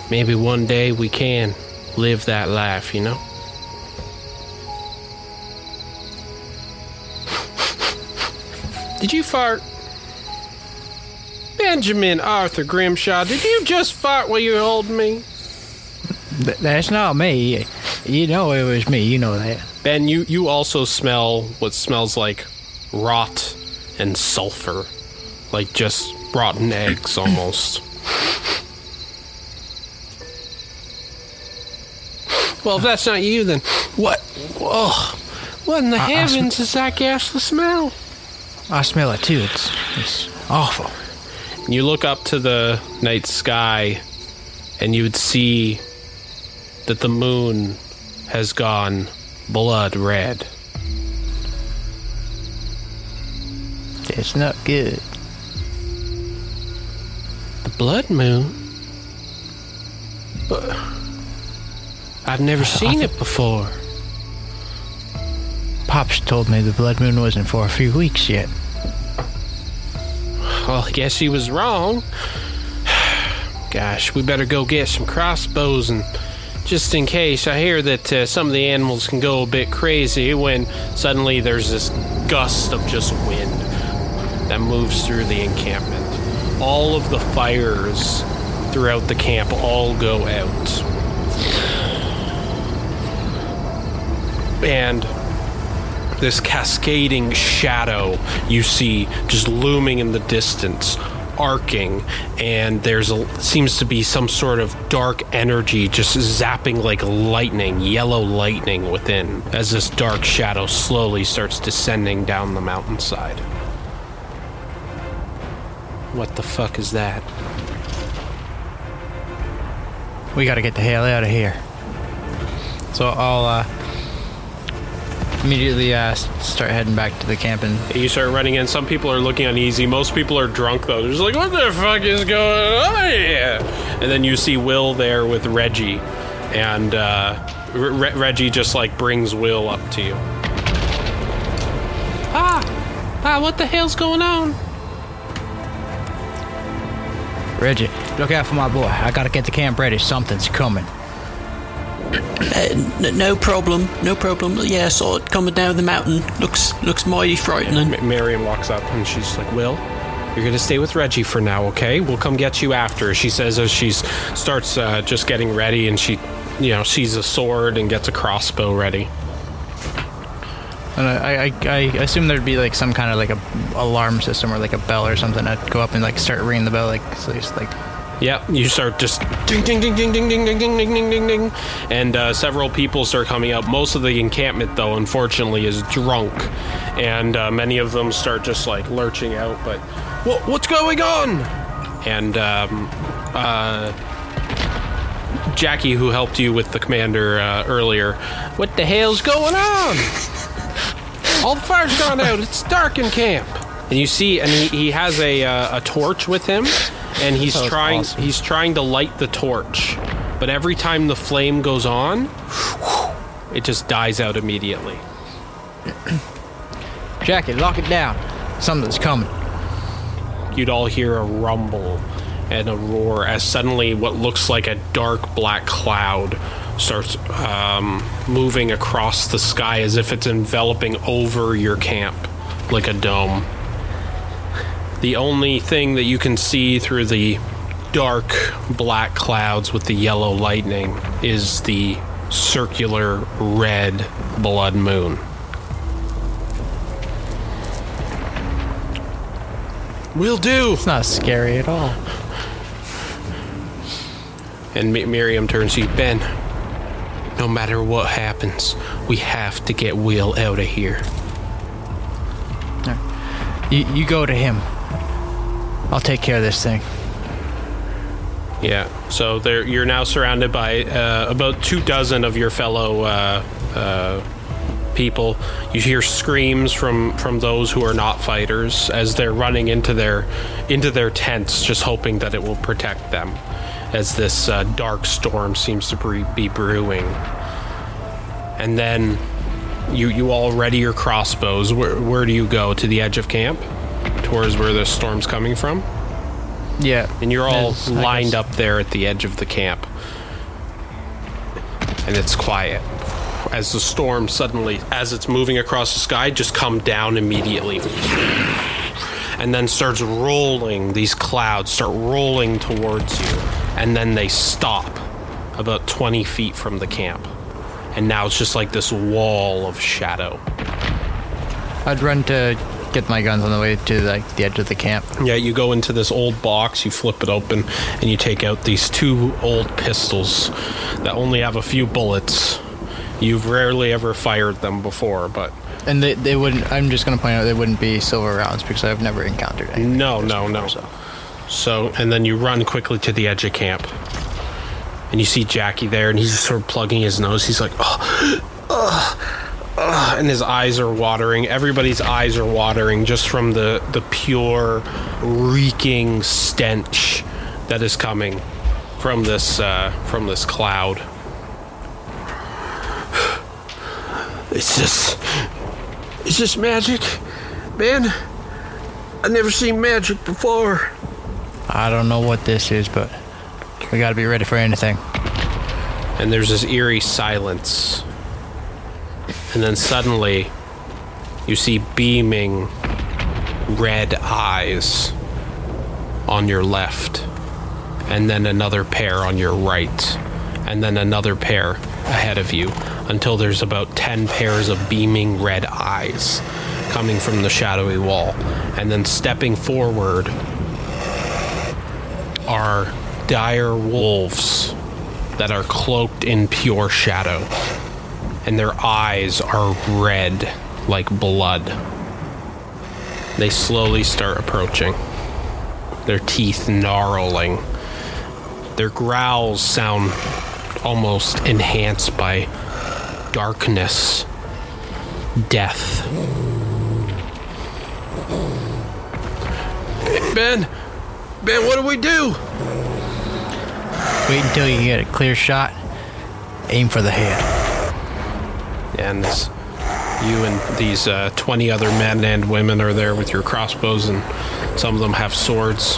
maybe one day we can live that life, you know? [LAUGHS] Did you fart? Benjamin Arthur Grimshaw, did you just fart while you were holding me? Th- that's not me. You know it was me. You know that. Ben, you, you also smell what smells like rot and sulfur. Like just rotten eggs [CLEARS THROAT] almost. Well, if that's not you, then what? Oh, what in the I- I sm- heavens is that ghastly smell? I smell it too. It's it's awful. You look up to the night sky, and you would see that the moon has gone blood red. It's not good. The blood moon? But I've never seen it before. Pops told me the blood moon wasn't for a few weeks yet. Well, I guess he was wrong. [SIGHS] Gosh, we better go get some crossbows and just in case. I hear that uh, some of the animals can go a bit crazy when suddenly there's this gust of just wind that moves through the encampment. All of the fires throughout the camp all go out. And this cascading shadow you see just looming in the distance arcing and there's a seems to be some sort of dark energy just zapping like lightning yellow lightning within as this dark shadow slowly starts descending down the mountainside what the fuck is that We gotta get the hell out of here. So I'll uh, immediately uh, start heading back to the camp and you start running in. Some people are looking uneasy. Most people are drunk though. They're just like what the fuck is going on here? And then you see will there with reggie. And uh, Re- reggie just like brings will up to you. Ah ah what the hell's going on? Reggie, look out for my boy. I gotta get the camp ready. Something's coming. Uh, no problem, no problem. Yeah, I saw it coming down the mountain. Looks looks mighty frightening. Ma- marion walks up and she's like will you're gonna stay with reggie for now okay we'll come get you after she says as she's starts uh, just getting ready and she you know sees a sword and gets a crossbow ready And I, I, I assume there'd be like some kind of like a alarm system or like a bell or something. I'd go up and like start ringing the bell, like so it's like Yep, you start just ding ding ding ding ding ding ding ding ding ding ding ding, and uh, several people start coming up. Most of the encampment, though, unfortunately, is drunk, and uh, many of them start just like lurching out. But what, what's going on? And um, uh, Jackie, who helped you with the commander uh, earlier, what the hell's going on? All the fire's gone out. It's dark in camp. And you see, and he, he has a uh, a torch with him, and he's That was trying awesome. he's trying to light the torch, but every time the flame goes on, it just dies out immediately. [CLEARS THROAT] Jackie, lock it down. Something's coming. you'd all hear a rumble and a roar as suddenly what looks like a dark black cloud starts um, moving across the sky as if it's enveloping over your camp like a dome. The only thing that you can see through the dark black clouds with the yellow lightning is the circular red blood moon. Will do. It's not scary at all. And Mi- Miriam turns to you, Ben. No matter what happens, we have to get Will out of here. You, you go to him. I'll take care of this thing. Yeah. So there, you're now surrounded by uh, about two dozen of your fellow uh, uh, people. You hear screams from from those who are not fighters as they're running into their into their tents, just hoping that it will protect them, as this uh, dark storm seems to bre- be brewing. And then you you all ready your crossbows. Where where do you go to the edge of camp, towards where the storm's coming from? Yeah. And you're all Yes, lined up there at the edge of the camp. And it's quiet. As the storm suddenly, as it's moving across the sky, just come down immediately. And then starts rolling, these clouds start rolling towards you. And then they stop about 20 feet from the camp. And now it's just like this wall of shadow. I'd run to get my guns on the way to like the edge of the camp. Yeah, you go into this old box, you flip it open, and you take out these two old pistols that only have a few bullets. You've rarely ever fired them before, but And they, they wouldn't. I'm just gonna point out they wouldn't be silver rounds because I've never encountered any. no, no, no. So So, and then you run quickly to the edge of camp. And you see Jackie there, and he's just sort of plugging his nose. He's like, oh, oh, oh, and his eyes are watering. Everybody's eyes are watering just from the, the pure, reeking stench that is coming from this uh, from this cloud. [SIGHS] It's just, it's just magic, man. I've never seen magic before. I don't know what this is, but we gotta be ready for anything. and there's this eerie silence. And then suddenly, you see beaming red eyes on your left, and then another pair on your right, and then another pair ahead of you, until there's about 10 pairs of beaming red eyes coming from the shadowy wall. And then stepping forward are dire wolves that are cloaked in pure shadow, and their eyes are red like blood. They slowly start approaching, their teeth gnarling. Their growls sound almost enhanced by darkness, death. Ben, Ben, what do we do? Wait until you get a clear shot. Aim for the head. And you and these uh, 20 other men and women are there with your crossbows, and some of them have swords.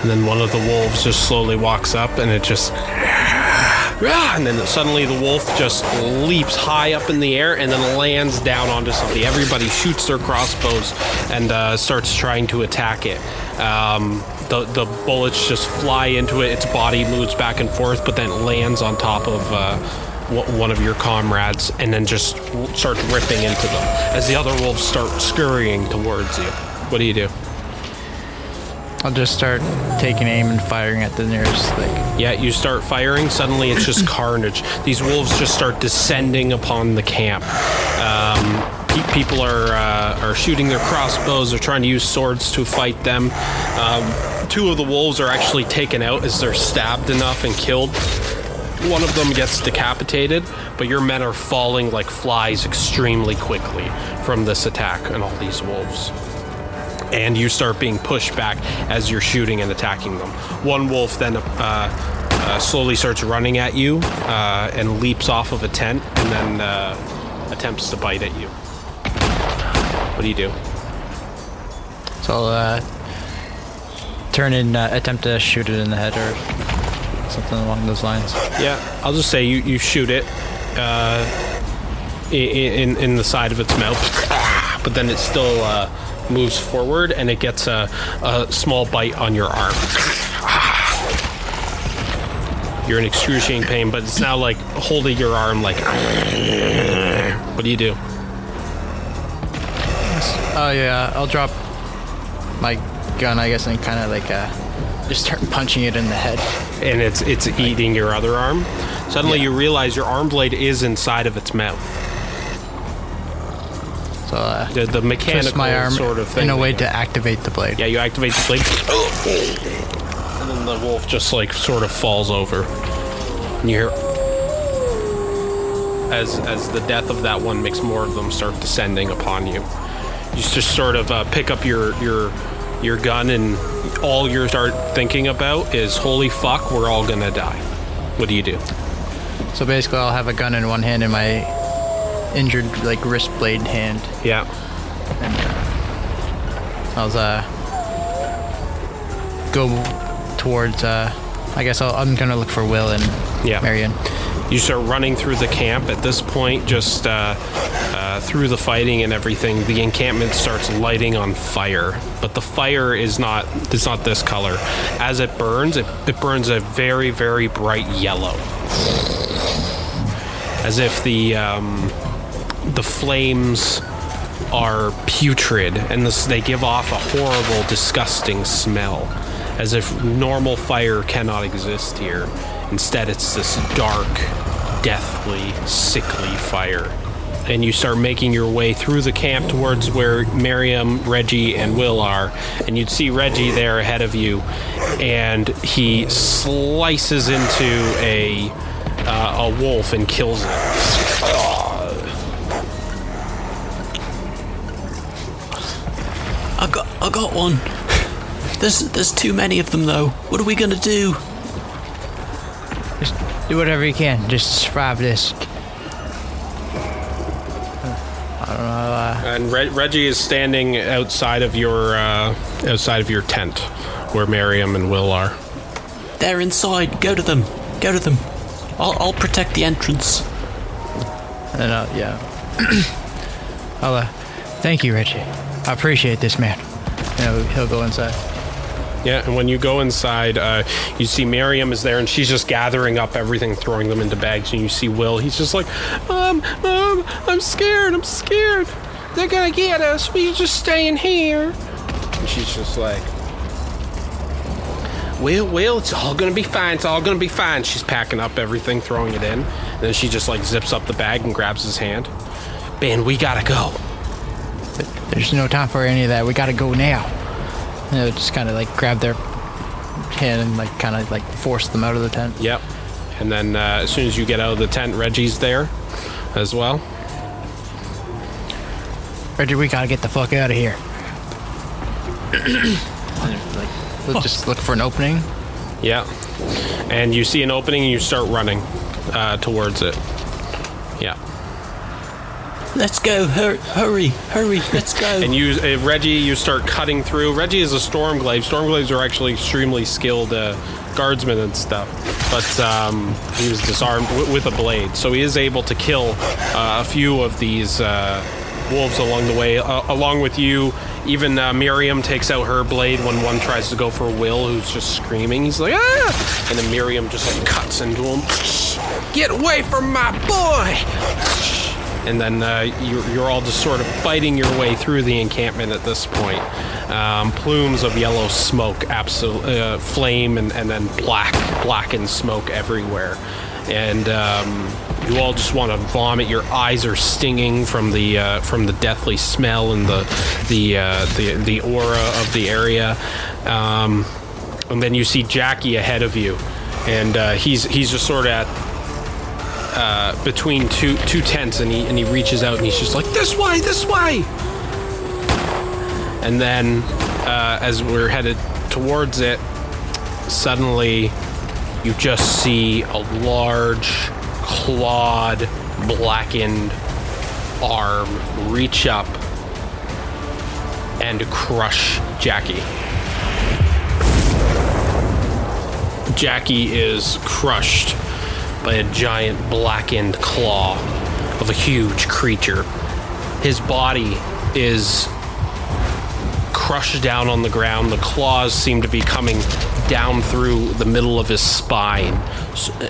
And then one of the wolves just slowly walks up, and it just. And then suddenly the wolf just leaps high up in the air and then lands down onto something. Everybody shoots their crossbows and uh, starts trying to attack it. Um, the, the bullets just fly into it. Its body moves back and forth, but then lands on top of uh, one of your comrades and then just starts ripping into them as the other wolves start scurrying towards you. What do you do? I'll just start taking aim and firing at the nearest thing. Yeah, you start firing. Suddenly, it's just carnage. These wolves just start descending upon the camp. Um, pe- people are uh, are shooting their crossbows. They're trying to use swords to fight them. Um, two of the wolves are actually taken out as they're stabbed enough and killed. One of them gets decapitated, but your men are falling like flies extremely quickly from this attack and all these wolves and you start being pushed back as you're shooting and attacking them. One wolf then uh, uh, slowly starts running at you uh, and leaps off of a tent and then uh, attempts to bite at you. What do you do? So I'll uh, turn and uh, attempt to shoot it in the head or something along those lines. Yeah, I'll just say you, you shoot it uh, i- i- in in the side of its mouth, [LAUGHS] but then it still uh, moves forward and it gets a, a small bite on your arm. [SIGHS] You're in excruciating pain, but it's now like holding your arm. Like, what do you do? Oh yeah, I'll drop my gun, I guess, and kind of like uh, just start punching it in the head. And it's it's eating your other arm. Suddenly, Yeah. you realize your arm blade is inside of its mouth. So uh, The, the mechanical my arm sort of thing. in a way to activate the blade. Yeah, you activate the blade. And then the wolf just like sort of falls over. And you hear as as the death of that one makes more of them start descending upon you. You just sort of uh, pick up your your your gun and all you start thinking about is holy fuck, we're all gonna die. What do you do? So basically, I'll have a gun in one hand and my injured like wrist blade hand. Yeah. And I'll uh, go towards. Uh, I guess I'll, I'm gonna look for Will and Yeah. Marion. You start running through the camp. At this point, just uh, uh, through the fighting and everything, the encampment starts lighting on fire. But the fire is not it's not this color. As it burns, it, it burns a very very bright yellow, as if the um, the flames are putrid and this, they give off a horrible, disgusting smell, as if normal fire cannot exist here. Instead, it's this dark, deathly, sickly fire. And you start making your way through the camp towards where Miriam, Reggie, and Will are. And you'd see Reggie there ahead of you, and he slices into a uh, a wolf and kills it. I got, one. There's, there's too many of them though. What are we gonna do? Just do whatever you can. Just survive this. I don't know. Uh, And Re- Reggie is standing outside of your uh, outside of your tent, where Miriam and Will are. They're inside. Go to them. Go to them. I'll, I'll protect the entrance. and uh, yeah. [CLEARS THROAT] I'll, uh, thank you, Reggie. I appreciate this, man. Know, he'll go inside. Yeah, and when you go inside, uh, you see Miriam is there, and she's just gathering up everything, throwing them into bags. And you see Will; he's just like, "Um, um, I'm scared. I'm scared. They're gonna get us. We just stay in here." And she's just like, "Will, Will, it's all gonna be fine. It's all gonna be fine." She's packing up everything, throwing it in, and then she just like zips up the bag and grabs his hand. Ben, we gotta go. There's no time for any of that. We gotta go now. You know, just kind of like grab their hand and like kind of like force them out of the tent. Yep. And then uh, as soon as you get out of the tent, Reggie's there as well. Reggie, we gotta get the fuck out of here. like, [COUGHS] we'll just look for an opening. Yeah. And you see an opening and you start running uh, towards it. Yeah. Let's go. Hur- hurry. Hurry. Let's go. And you, uh, Reggie, you start cutting through. Reggie is a Stormglaive. Stormglaives are actually extremely skilled uh, guardsmen and stuff. But um, he was disarmed w- with a blade. So he is able to kill uh, a few of these uh, wolves along the way. Uh, along with you, even uh, Miriam takes out her blade when one tries to go for Will, who's just screaming. He's like, ah! And then Miriam just like cuts into him. Get away from my boy! And then uh, you're, you're all just sort of fighting your way through the encampment at this point. Um, plumes of yellow smoke, absolute uh, flame, and, and then black, blackened smoke everywhere. And um, you all just want to vomit. Your eyes are stinging from the uh, from the deathly smell and the the uh, the the aura of the area. Um, and then you see Jackie ahead of you, and uh, he's he's just sort of at between two two tents and he and he reaches out and he's just like this way this way and then uh, as we're headed towards it suddenly you just see a large clawed blackened arm reach up and crush Jackie. Jackie is crushed by a giant blackened claw of a huge creature. His body is crushed down on the ground. The claws seem to be coming down through the middle of his spine.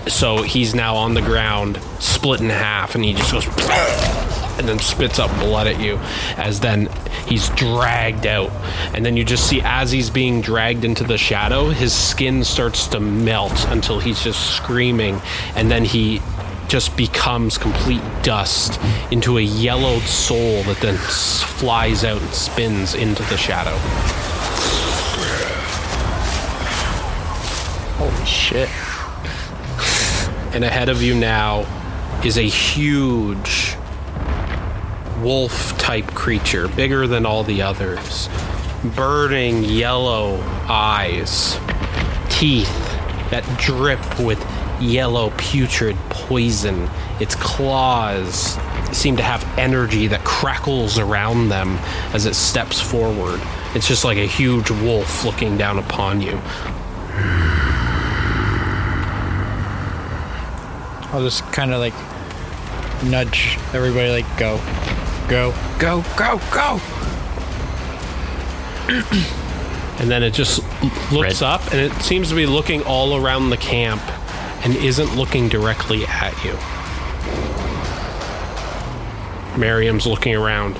So he's now on the ground, split in half, and he just goes [LAUGHS] and then spits up blood at you as then he's dragged out. And then you just see as he's being dragged into the shadow, his skin starts to melt until he's just screaming. And then he just becomes complete dust into a yellowed soul that then flies out and spins into the shadow. Holy shit. And ahead of you now is a huge wolf type creature, bigger than all the others. Burning yellow eyes, teeth that drip with yellow putrid poison. Its claws seem to have energy that crackles around them as it steps forward. It's just like a huge wolf looking down upon you. I'll just kind of like nudge everybody, like, go, go, go, go, go. [CLEARS THROAT] And then it just looks Red. up and it seems to be looking all around the camp and isn't looking directly at you. Miriam's looking around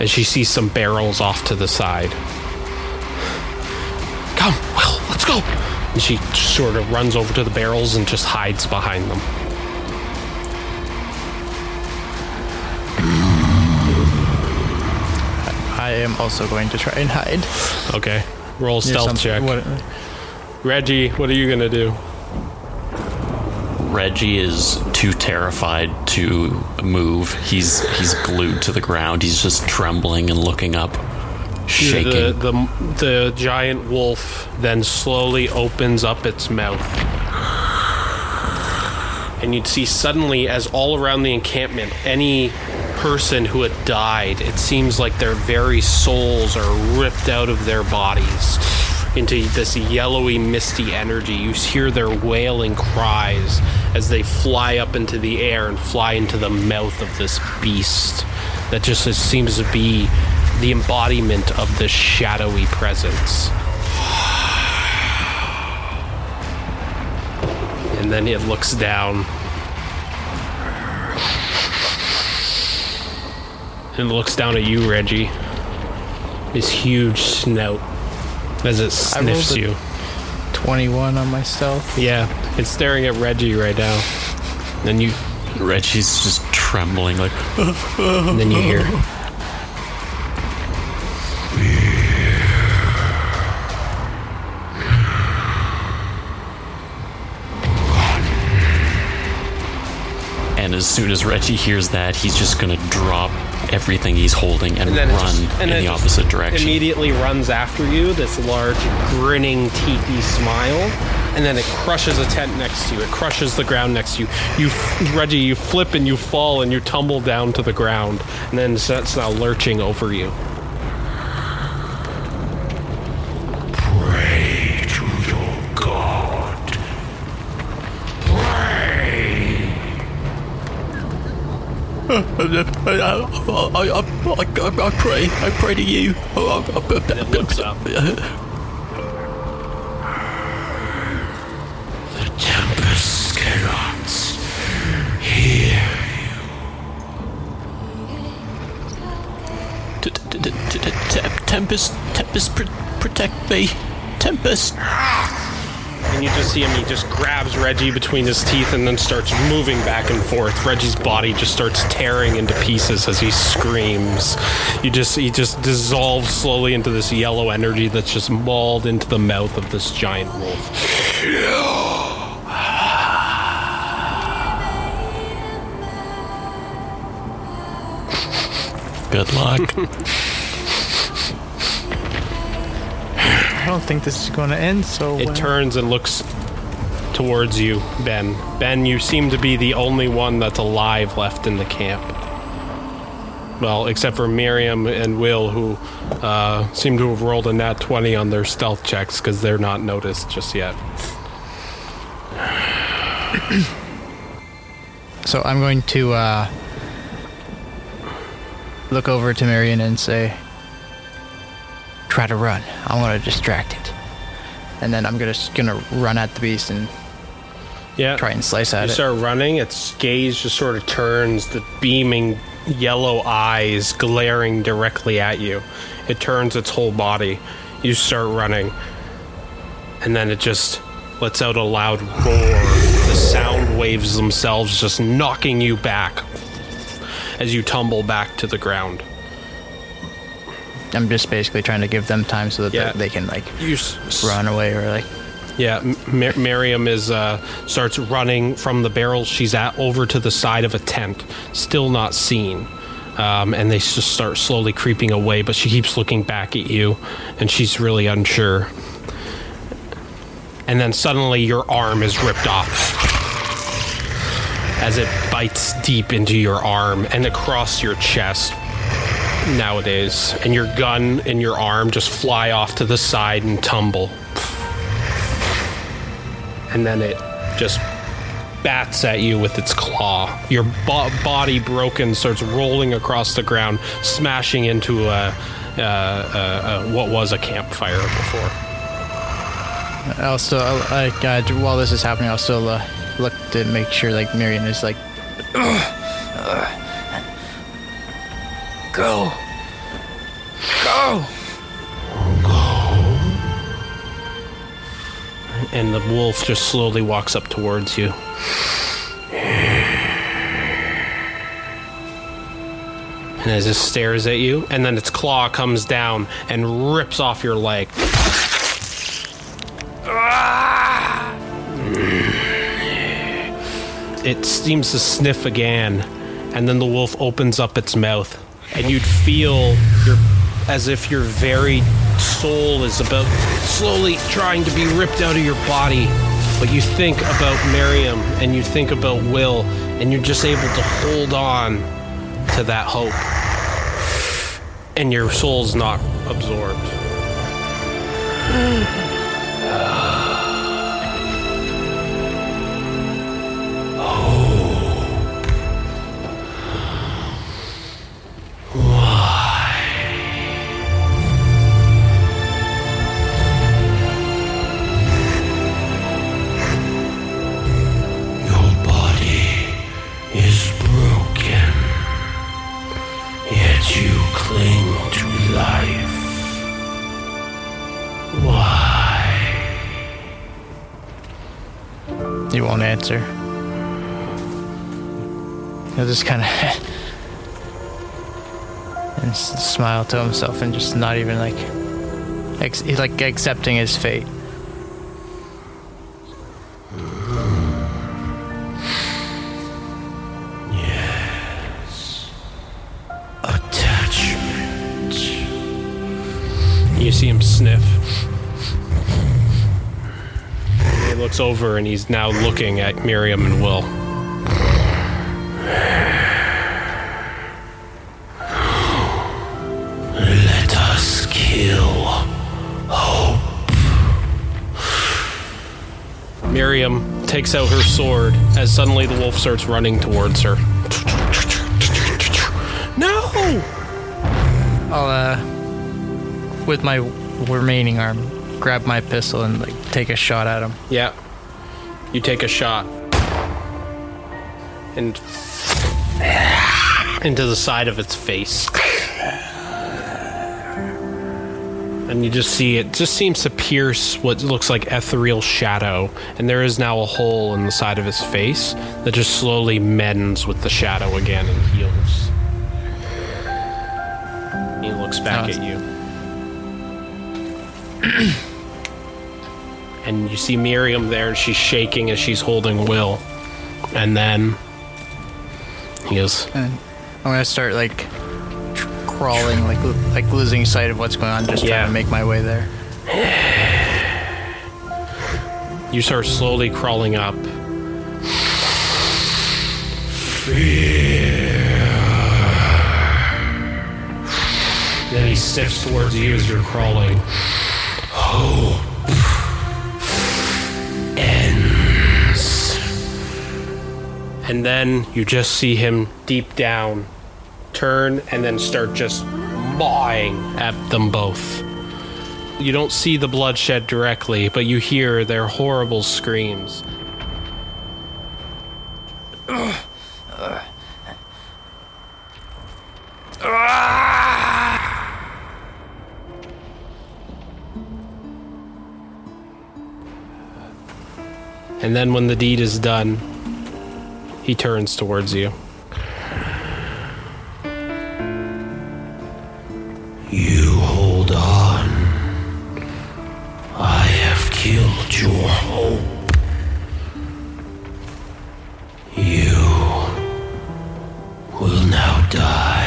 and she sees some barrels off to the side. Come, Will, let's go. And she sort of runs over to the barrels and just hides behind them. Am also going to try and hide. Okay. Roll stealth check. what- uh, Reggie, what are you going to do? Reggie is too terrified to move. He's he's glued to the ground. He's just trembling and looking up, shaking. The, the, the giant wolf then slowly opens up its mouth. And you'd see suddenly, as all around the encampment, any person who had died, it seems like their very souls are ripped out of their bodies into this yellowy, misty energy. You hear their wailing cries as they fly up into the air and fly into the mouth of this beast that just seems to be the embodiment of this shadowy presence. [SIGHS] And then it looks down. And looks down at you, Reggie. This huge snout as it I sniffs a- you. 21 on my stealth. Yeah, it's staring at Reggie right now. Then you, Reggie's just trembling, like and then you hear. And as soon as Reggie hears that, he's just gonna drop everything he's holding and, And run just- and in the opposite direction. Immediately runs after you, this large, grinning, teethy smile, and then it crushes a tent next to you. It crushes the ground next to you. You, Reggie, you flip and you fall and you tumble down to the ground, and then it's now lurching over you. I, I, I, I pray, I pray to you. Oh, and it looks up. The tempest cannot hear. You. Tempest, Tempest, pr- protect me. Tempest. And you just see him, he just grabs Reggie between his teeth and then starts moving back and forth. Reggie's body just starts tearing into pieces as he screams. You just he just dissolves slowly into this yellow energy that's just mauled into the mouth of this giant wolf. Good luck. [LAUGHS] don't think this is going to end so It well. turns and looks towards you, Ben. Ben, you seem to be the only one that's alive left in the camp. Well, except for Miriam and Will, who uh, seem to have rolled a nat 20 on their stealth checks because they're not noticed just yet. So I'm going to uh, look over to Marion and say, "Try to run. I want to distract it." And then I'm gonna gonna run at the beast and Yeah. try and slice at You it. You start running, its gaze just sort of turns, the beaming yellow eyes glaring directly at you. It turns its whole body. You start running, and then it just lets out a loud roar. The sound waves themselves just knocking you back as you tumble back to the ground. I'm just basically trying to give them time so that Yeah. they, they can like s- run away or like. Yeah, M- Miriam is uh, starts running from the barrel she's at over to the side of a tent, still not seen. Um, and they just start slowly creeping away, but she keeps looking back at you, and she's really unsure. And then suddenly your arm is ripped off as it bites deep into your arm and across your chest nowadays. And your gun and your arm just fly off to the side and tumble and then it just bats at you with its claw. Your bo- body broken starts rolling across the ground, smashing into a, uh, uh, uh, what was a campfire before. I'll still I'll, like while this is happening, I'll still look to make sure like Marion is like. [CLEARS THROAT] Go. Go. Go. And the wolf just slowly walks up towards you. And it just stares at you, and then its claw comes down and rips off your leg. It seems to sniff again, and then the wolf opens up its mouth, and you'd feel your as if your very soul is about slowly trying to be ripped out of your body. But you think about Miriam and you think about Will, and you're just able to hold on to that hope. And your soul's not absorbed. He won't answer. He'll just kind of [LAUGHS] and smile to himself and just not even like, ex- he's like accepting his fate. Yes. Attachment. You see him sniff. Looks over and he's now looking at Miriam and Will. Let us kill hope. Miriam takes out her sword as suddenly the wolf starts running towards her. No! I'll, uh, with my remaining arm, grab my pistol and like take a shot at him. Yeah. You take a shot. And [SIGHS] into the side of its face. And you just see it just seems to pierce what looks like ethereal shadow, and there is now a hole in the side of his face that just slowly mends with the shadow again and heals. He looks back Oh, at you. [CLEARS THROAT] and you see Miriam there, and she's shaking as she's holding Will. And then he goes, And I'm gonna start like tr- crawling, like lo- like losing sight of what's going on, just Yeah. trying to make my way there. [SIGHS] You start slowly crawling up. sniffs towards you as you're crawling. Oh. And then you just see him deep down turn and then start just mawing at them both. You don't see the bloodshed directly, but you hear their horrible screams. And then when the deed is done, he turns towards you. You hold on. I have killed your hope. You will now die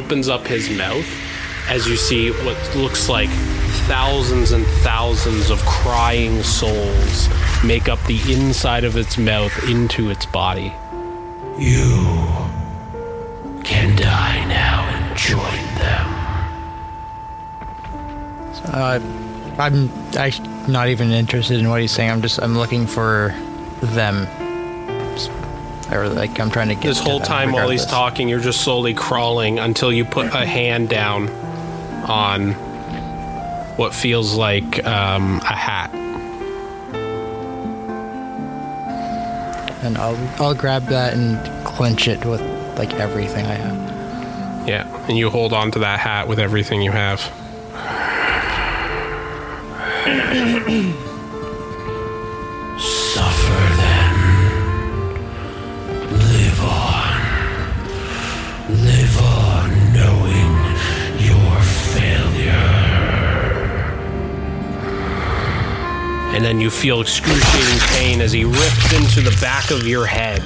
opens up his mouth as you see what looks like thousands and thousands of crying souls make up the inside of its mouth into its body. You can die now and join them. Uh, I'm actually not even interested in what he's saying. I'm just I'm looking for them. Or like I'm trying to get This to whole them time while he's talking, you're just slowly crawling until you put a hand down on what feels like um, a hat. and I'll I'll grab that and clench it with like everything I have. Yeah, and you hold on to that hat with everything you have. [CLEARS THROAT] And then you feel excruciating pain as he rips into the back of your head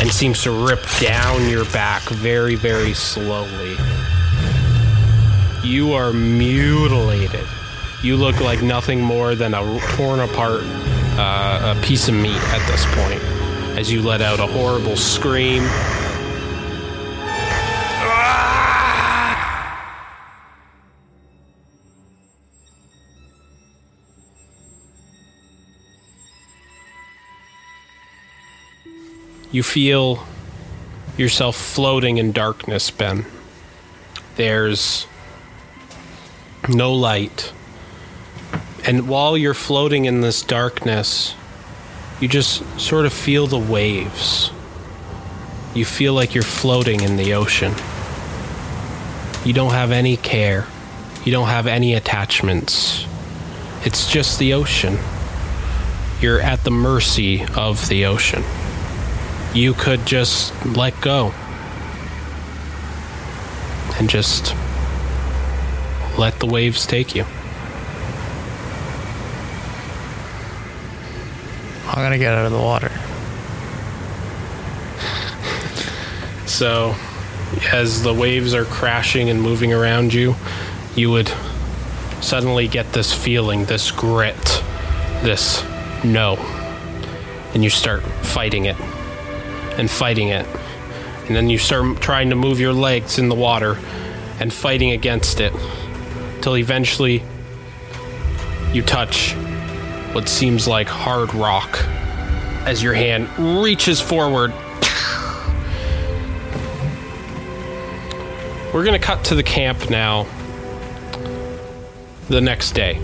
and seems to rip down your back very, very slowly. You are mutilated. You look like nothing more than a torn apart uh, a piece of meat at this point as you let out a horrible scream. You feel yourself floating in darkness, Ben. There's no light. And while you're floating in this darkness, you just sort of feel the waves. You feel like you're floating in the ocean. You don't have any care. You don't have any attachments. It's just the ocean. You're at the mercy of the ocean you could just let go and just let the waves take you. I'm gonna get out of the water. So, as the waves are crashing and moving around you, you would suddenly get this feeling, this grit, this no. And you start fighting it and fighting it. And then you start trying to move your legs in the water and fighting against it till eventually you touch what seems like hard rock as your hand reaches forward. We're going to cut to the camp now the next day.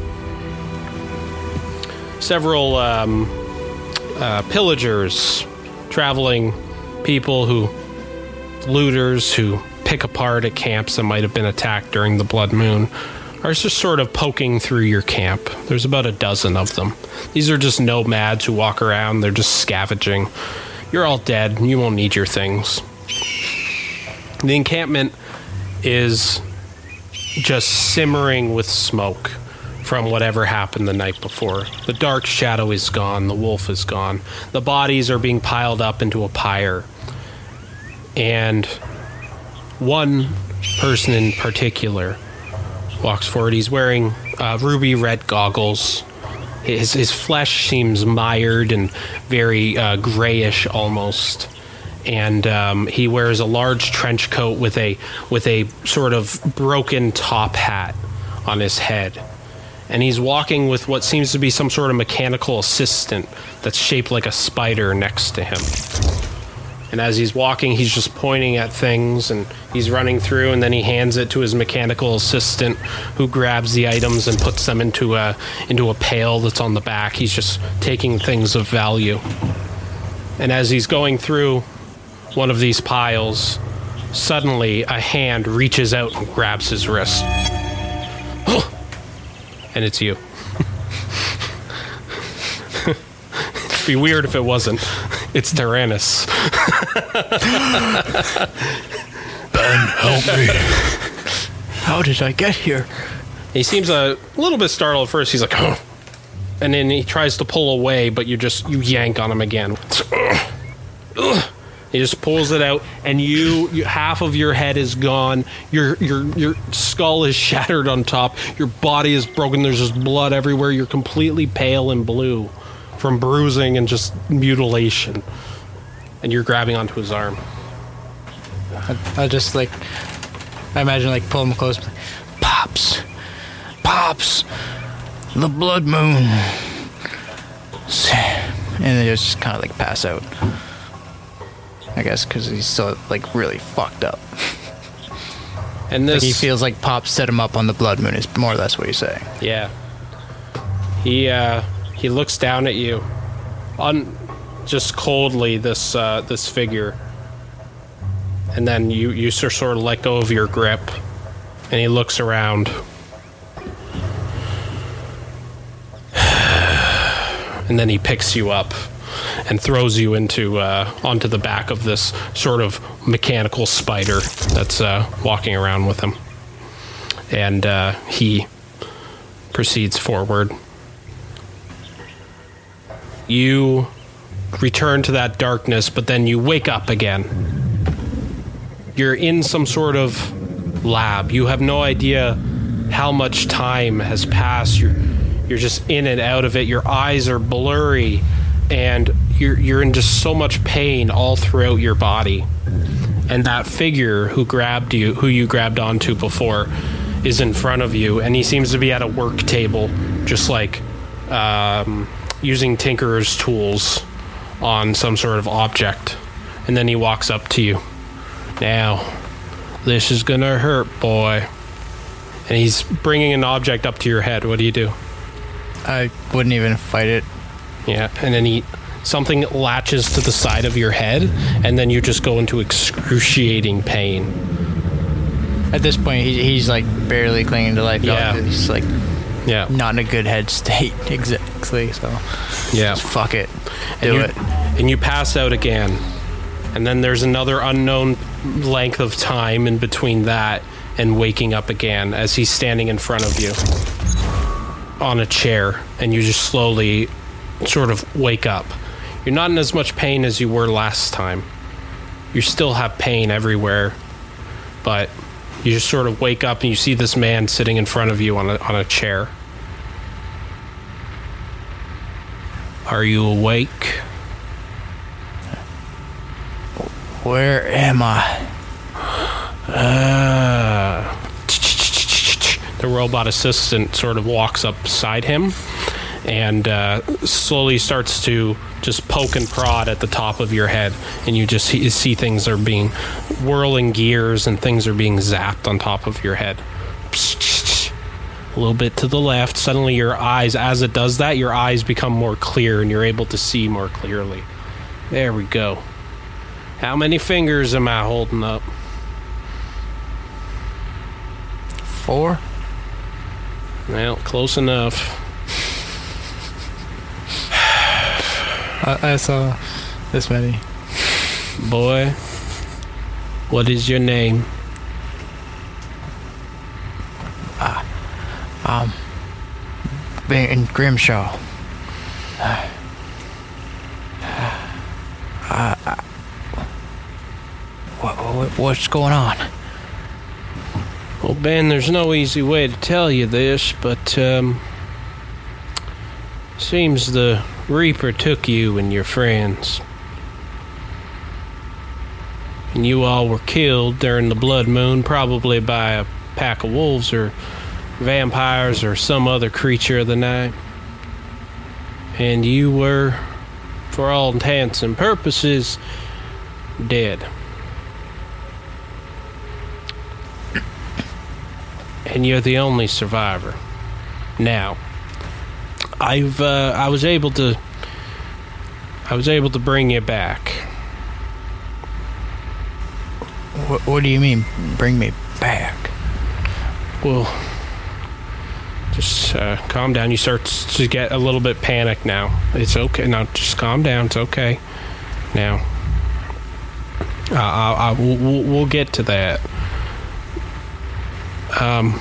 Several um, uh, pillagers, traveling people who, looters who pick apart at camps that might have been attacked during the blood moon, are just sort of poking through your camp. There's about a dozen of them. These are just nomads who walk around, they're just scavenging. You're all dead, you won't need your things. The encampment is just simmering with smoke from whatever happened the night before. The dark shadow is gone, the wolf is gone. The bodies are being piled up into a pyre. And one person in particular walks forward. He's wearing uh, ruby red goggles. His, his flesh seems mired and very uh, grayish almost. And um, he wears a large trench coat with a with a sort of broken top hat on his head. And he's walking with what seems to be some sort of mechanical assistant that's shaped like a spider next to him. And as he's walking, he's just pointing at things and he's running through, and then he hands it to his mechanical assistant, who grabs the items and puts them into a into a pail that's on the back. He's just taking things of value. And as he's going through one of these piles, suddenly a hand reaches out and grabs his wrist. [GASPS] and it's you. [LAUGHS] It'd be weird if it wasn't. It's Tyrannus. [LAUGHS] Ben, help me. How did I get here? He seems a little bit startled at first. He's like, oh. and then he tries to pull away, but you just you yank on him again. He just pulls it out, and you, you half of your head is gone. Your your your skull is shattered on top. Your body is broken. There's just blood everywhere. You're completely pale and blue from bruising and just mutilation. And you're grabbing onto his arm. I just like, I imagine like pull him close, pops, pops, the blood moon, and then just kind of like pass out. I guess because he's still like really fucked up. And Like this he feels like Pop set him up on the blood moon. Is more or less what he's saying. Yeah. He uh he looks down at you. Un just coldly this uh this figure. And then you you sort of let go of your grip and he looks around. [SIGHS] And then he picks you up and throws you into uh, onto the back of this sort of mechanical spider that's uh, walking around with him. And uh, he proceeds forward. You return to that darkness, but then you wake up again. You're in some sort of lab. You have no idea how much time has passed. You're you're just in and out of it. Your eyes are blurry and you're you're in just so much pain all throughout your body. And that figure who grabbed you, who you grabbed onto before, is in front of you, and he seems to be at a work table, just like um, using Tinkerer's tools on some sort of object. And then he walks up to you. Now, this is gonna hurt, boy. And he's bringing an object up to your head. What do you do? I wouldn't even fight it. Yeah, and then he something latches to the side of your head, and then you just go into excruciating pain. At this point, he, he's like barely clinging to life. Yeah. he's like Yeah, not in a good head state [LAUGHS] exactly. So yeah. just fuck it, and do you, it. And you pass out again, and then there's another unknown length of time in between that and waking up again as he's standing in front of you on a chair, and you just slowly sort of wake up. You're not in as much pain as you were last time. You still have pain everywhere, but you just sort of wake up and you see this man sitting in front of you on a, on a chair. Are you awake? Where am I? Uh, the robot assistant sort of walks up beside him and uh, slowly starts to just poke and prod at the top of your head, and you just see, see things are being whirling gears and things are being zapped on top of your head. A little bit to the left. Suddenly, your eyes, as it does that, your eyes become more clear and you're able to see more clearly. There we go. How many fingers am I holding up? Four? Well, close enough. I, I saw this many. Boy, what is your name? Being in Grimshaw. Uh, what, what, what's going on? Well, Ben, there's no easy way to tell you this, but um, seems the Reaper took you and your friends. And you all were killed during the blood moon, probably by a pack of wolves or vampires or some other creature of the night. And you were, for all intents and purposes, dead. And you're the only survivor. Now, I've uh, I was able to I was able to bring you back. What, what do you mean, bring me back? Well, just uh, calm down. You start to get a little bit panicked now. It's okay. Now, just calm down. It's okay. Now, uh, I, I, we'll, we'll we'll get to that. Um,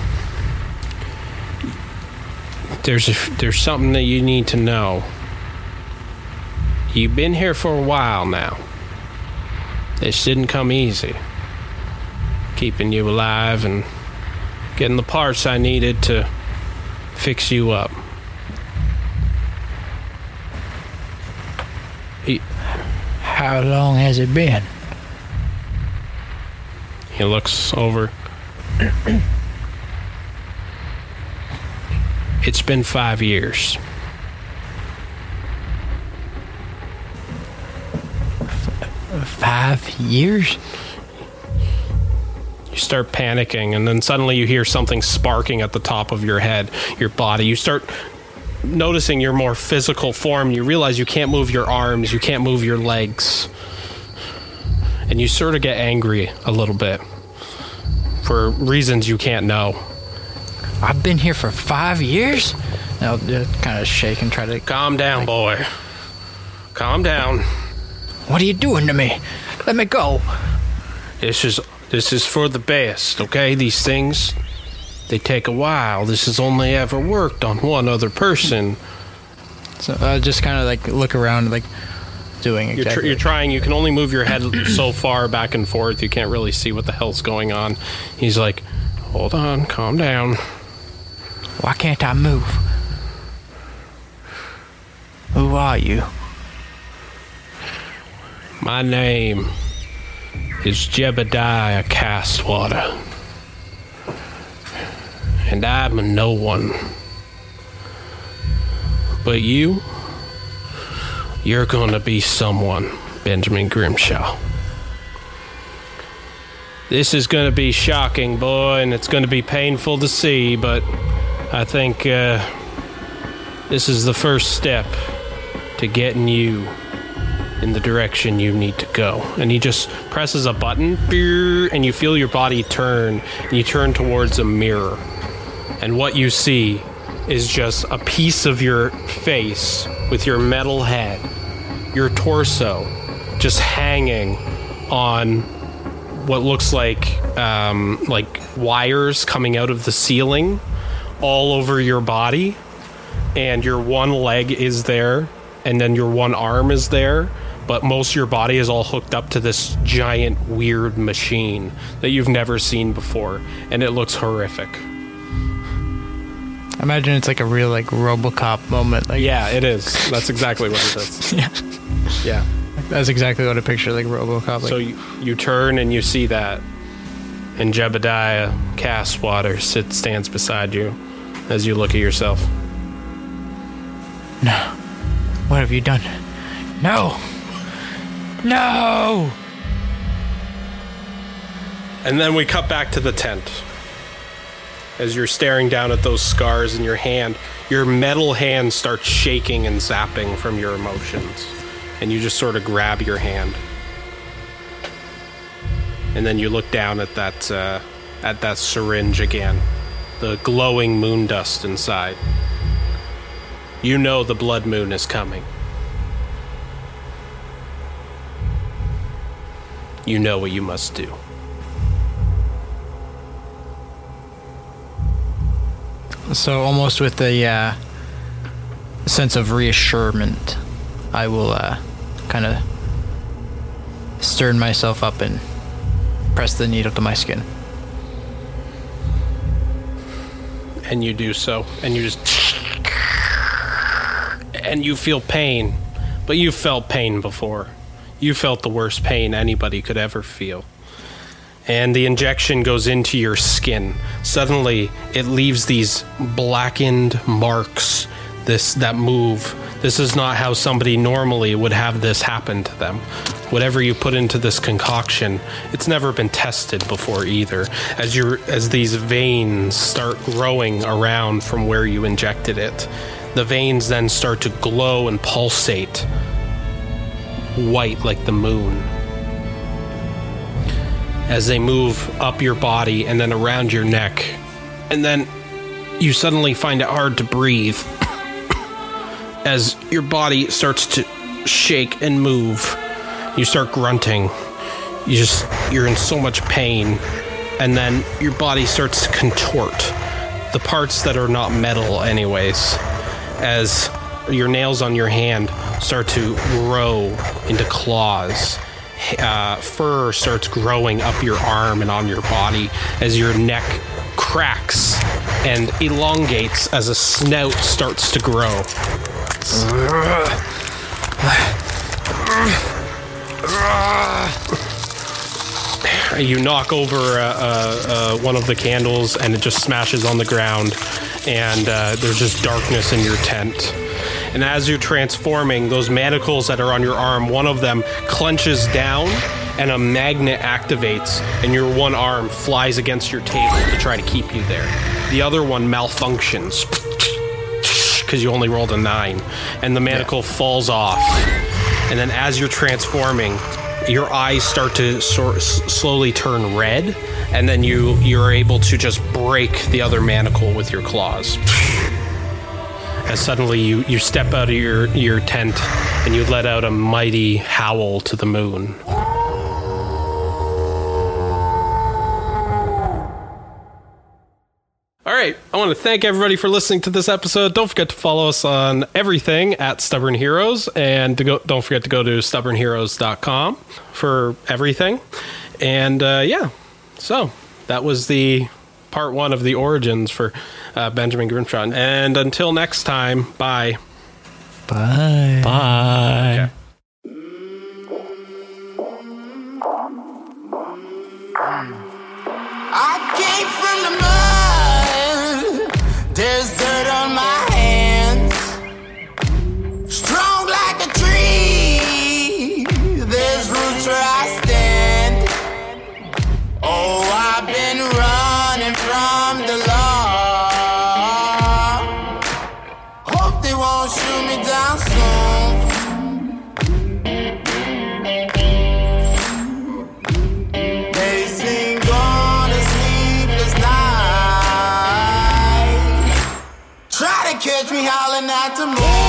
there's a, there's something that you need to know. You've been here for a while now. This didn't come easy. Keeping you alive and getting the parts I needed to fix you up. How long has it been? he looks over. It's been five years. Five years? You start panicking, and then suddenly you hear something sparking at the top of your head, your body. You start noticing your more physical form. You realize you can't move your arms, you can't move your legs. And you sort of get angry a little bit for reasons you can't know. I've been here for five years? And I'll just kind of shake and try to. Calm down, boy. Calm down. What are you doing to me? Let me go. This is this is for the best, okay? These things they take a while. This has only ever worked on one other person. So I just kind of like look around, like doing You're, tr- you're trying. You can only move your head [CLEARS THROAT] so far back and forth. You can't really see what the hell's going on. He's like, "Hold on, calm down." Why can't I move? Who are you? My name is Jebediah Castwater, and I'm no one. But you, you're gonna be someone, Benjamin Grimshaw. This is gonna be shocking, boy, and it's gonna be painful to see, but I think uh, this is the first step to getting you in the direction you need to go. And he just presses a button, and you feel your body turn, and you turn towards a mirror. And what you see is just a piece of your face with your metal head, your torso, just hanging on what looks like um, like wires coming out of the ceiling all over your body and your one leg is there and then your one arm is there but most of your body is all hooked up to this giant weird machine that you've never seen before and it looks horrific Imagine it's like a real like RoboCop moment. Like yeah it is that's exactly what it is [LAUGHS] yeah, yeah that's exactly what I picture like RoboCop. Like, so you, you turn and you see that and jebediah castwater sits stands beside you as you look at yourself No. what have you done? No, no. And then we cut back to the tent. As you're staring down at those scars in your hand, your metal hand starts shaking and zapping from your emotions. And you just sort of grab your hand. And then you look down at that uh, at that syringe again, the glowing moon dust inside. You know the blood moon is coming. You know what you must do. So almost with a uh, sense of reassurement, I will uh, kind of stern myself up and press the needle to my skin. And you do so, and you just. And you feel pain, but you've felt pain before. You felt the worst pain anybody could ever feel. And the injection goes into your skin. Suddenly, it leaves these blackened marks. This that move. This is not how somebody normally would have this happen to them. Whatever you put into this concoction, it's never been tested before either. As you as these veins start growing around from where you injected it, the veins then start to glow and pulsate white like the moon as they move up your body and then around your neck. And then you suddenly find it hard to breathe as your body starts to shake and move. You start grunting. You just you're in so much pain and then your body starts to contort the parts that are not metal anyways as your nails on your hand start to grow into claws uh, fur starts growing up your arm and on your body as your neck cracks and elongates as a snout starts to grow. [SIGHS] You knock over uh, uh, uh, one of the candles and it just smashes on the ground, and uh, there's just darkness in your tent. And as you're transforming, those manacles that are on your arm, one of them clenches down and a magnet activates, and your one arm flies against your table to try to keep you there. The other one malfunctions because you only rolled a nine, and the manacle falls off. And then as you're transforming, your eyes start to sort slowly turn red, and then you you're able to just break the other manacle with your claws as suddenly you, you step out of your, your tent and you let out a mighty howl to the moon. Right, I want to thank everybody for listening to this episode. Don't forget to follow us on everything at Stubborn Heroes, and to go, don't forget to go to stubbornheroes.com for everything. And uh, yeah, so that was the part one of the origins for uh, Benjamin Grimshaw. And until next time, bye. Bye. Bye. I came from the mud. There's dirt on my at the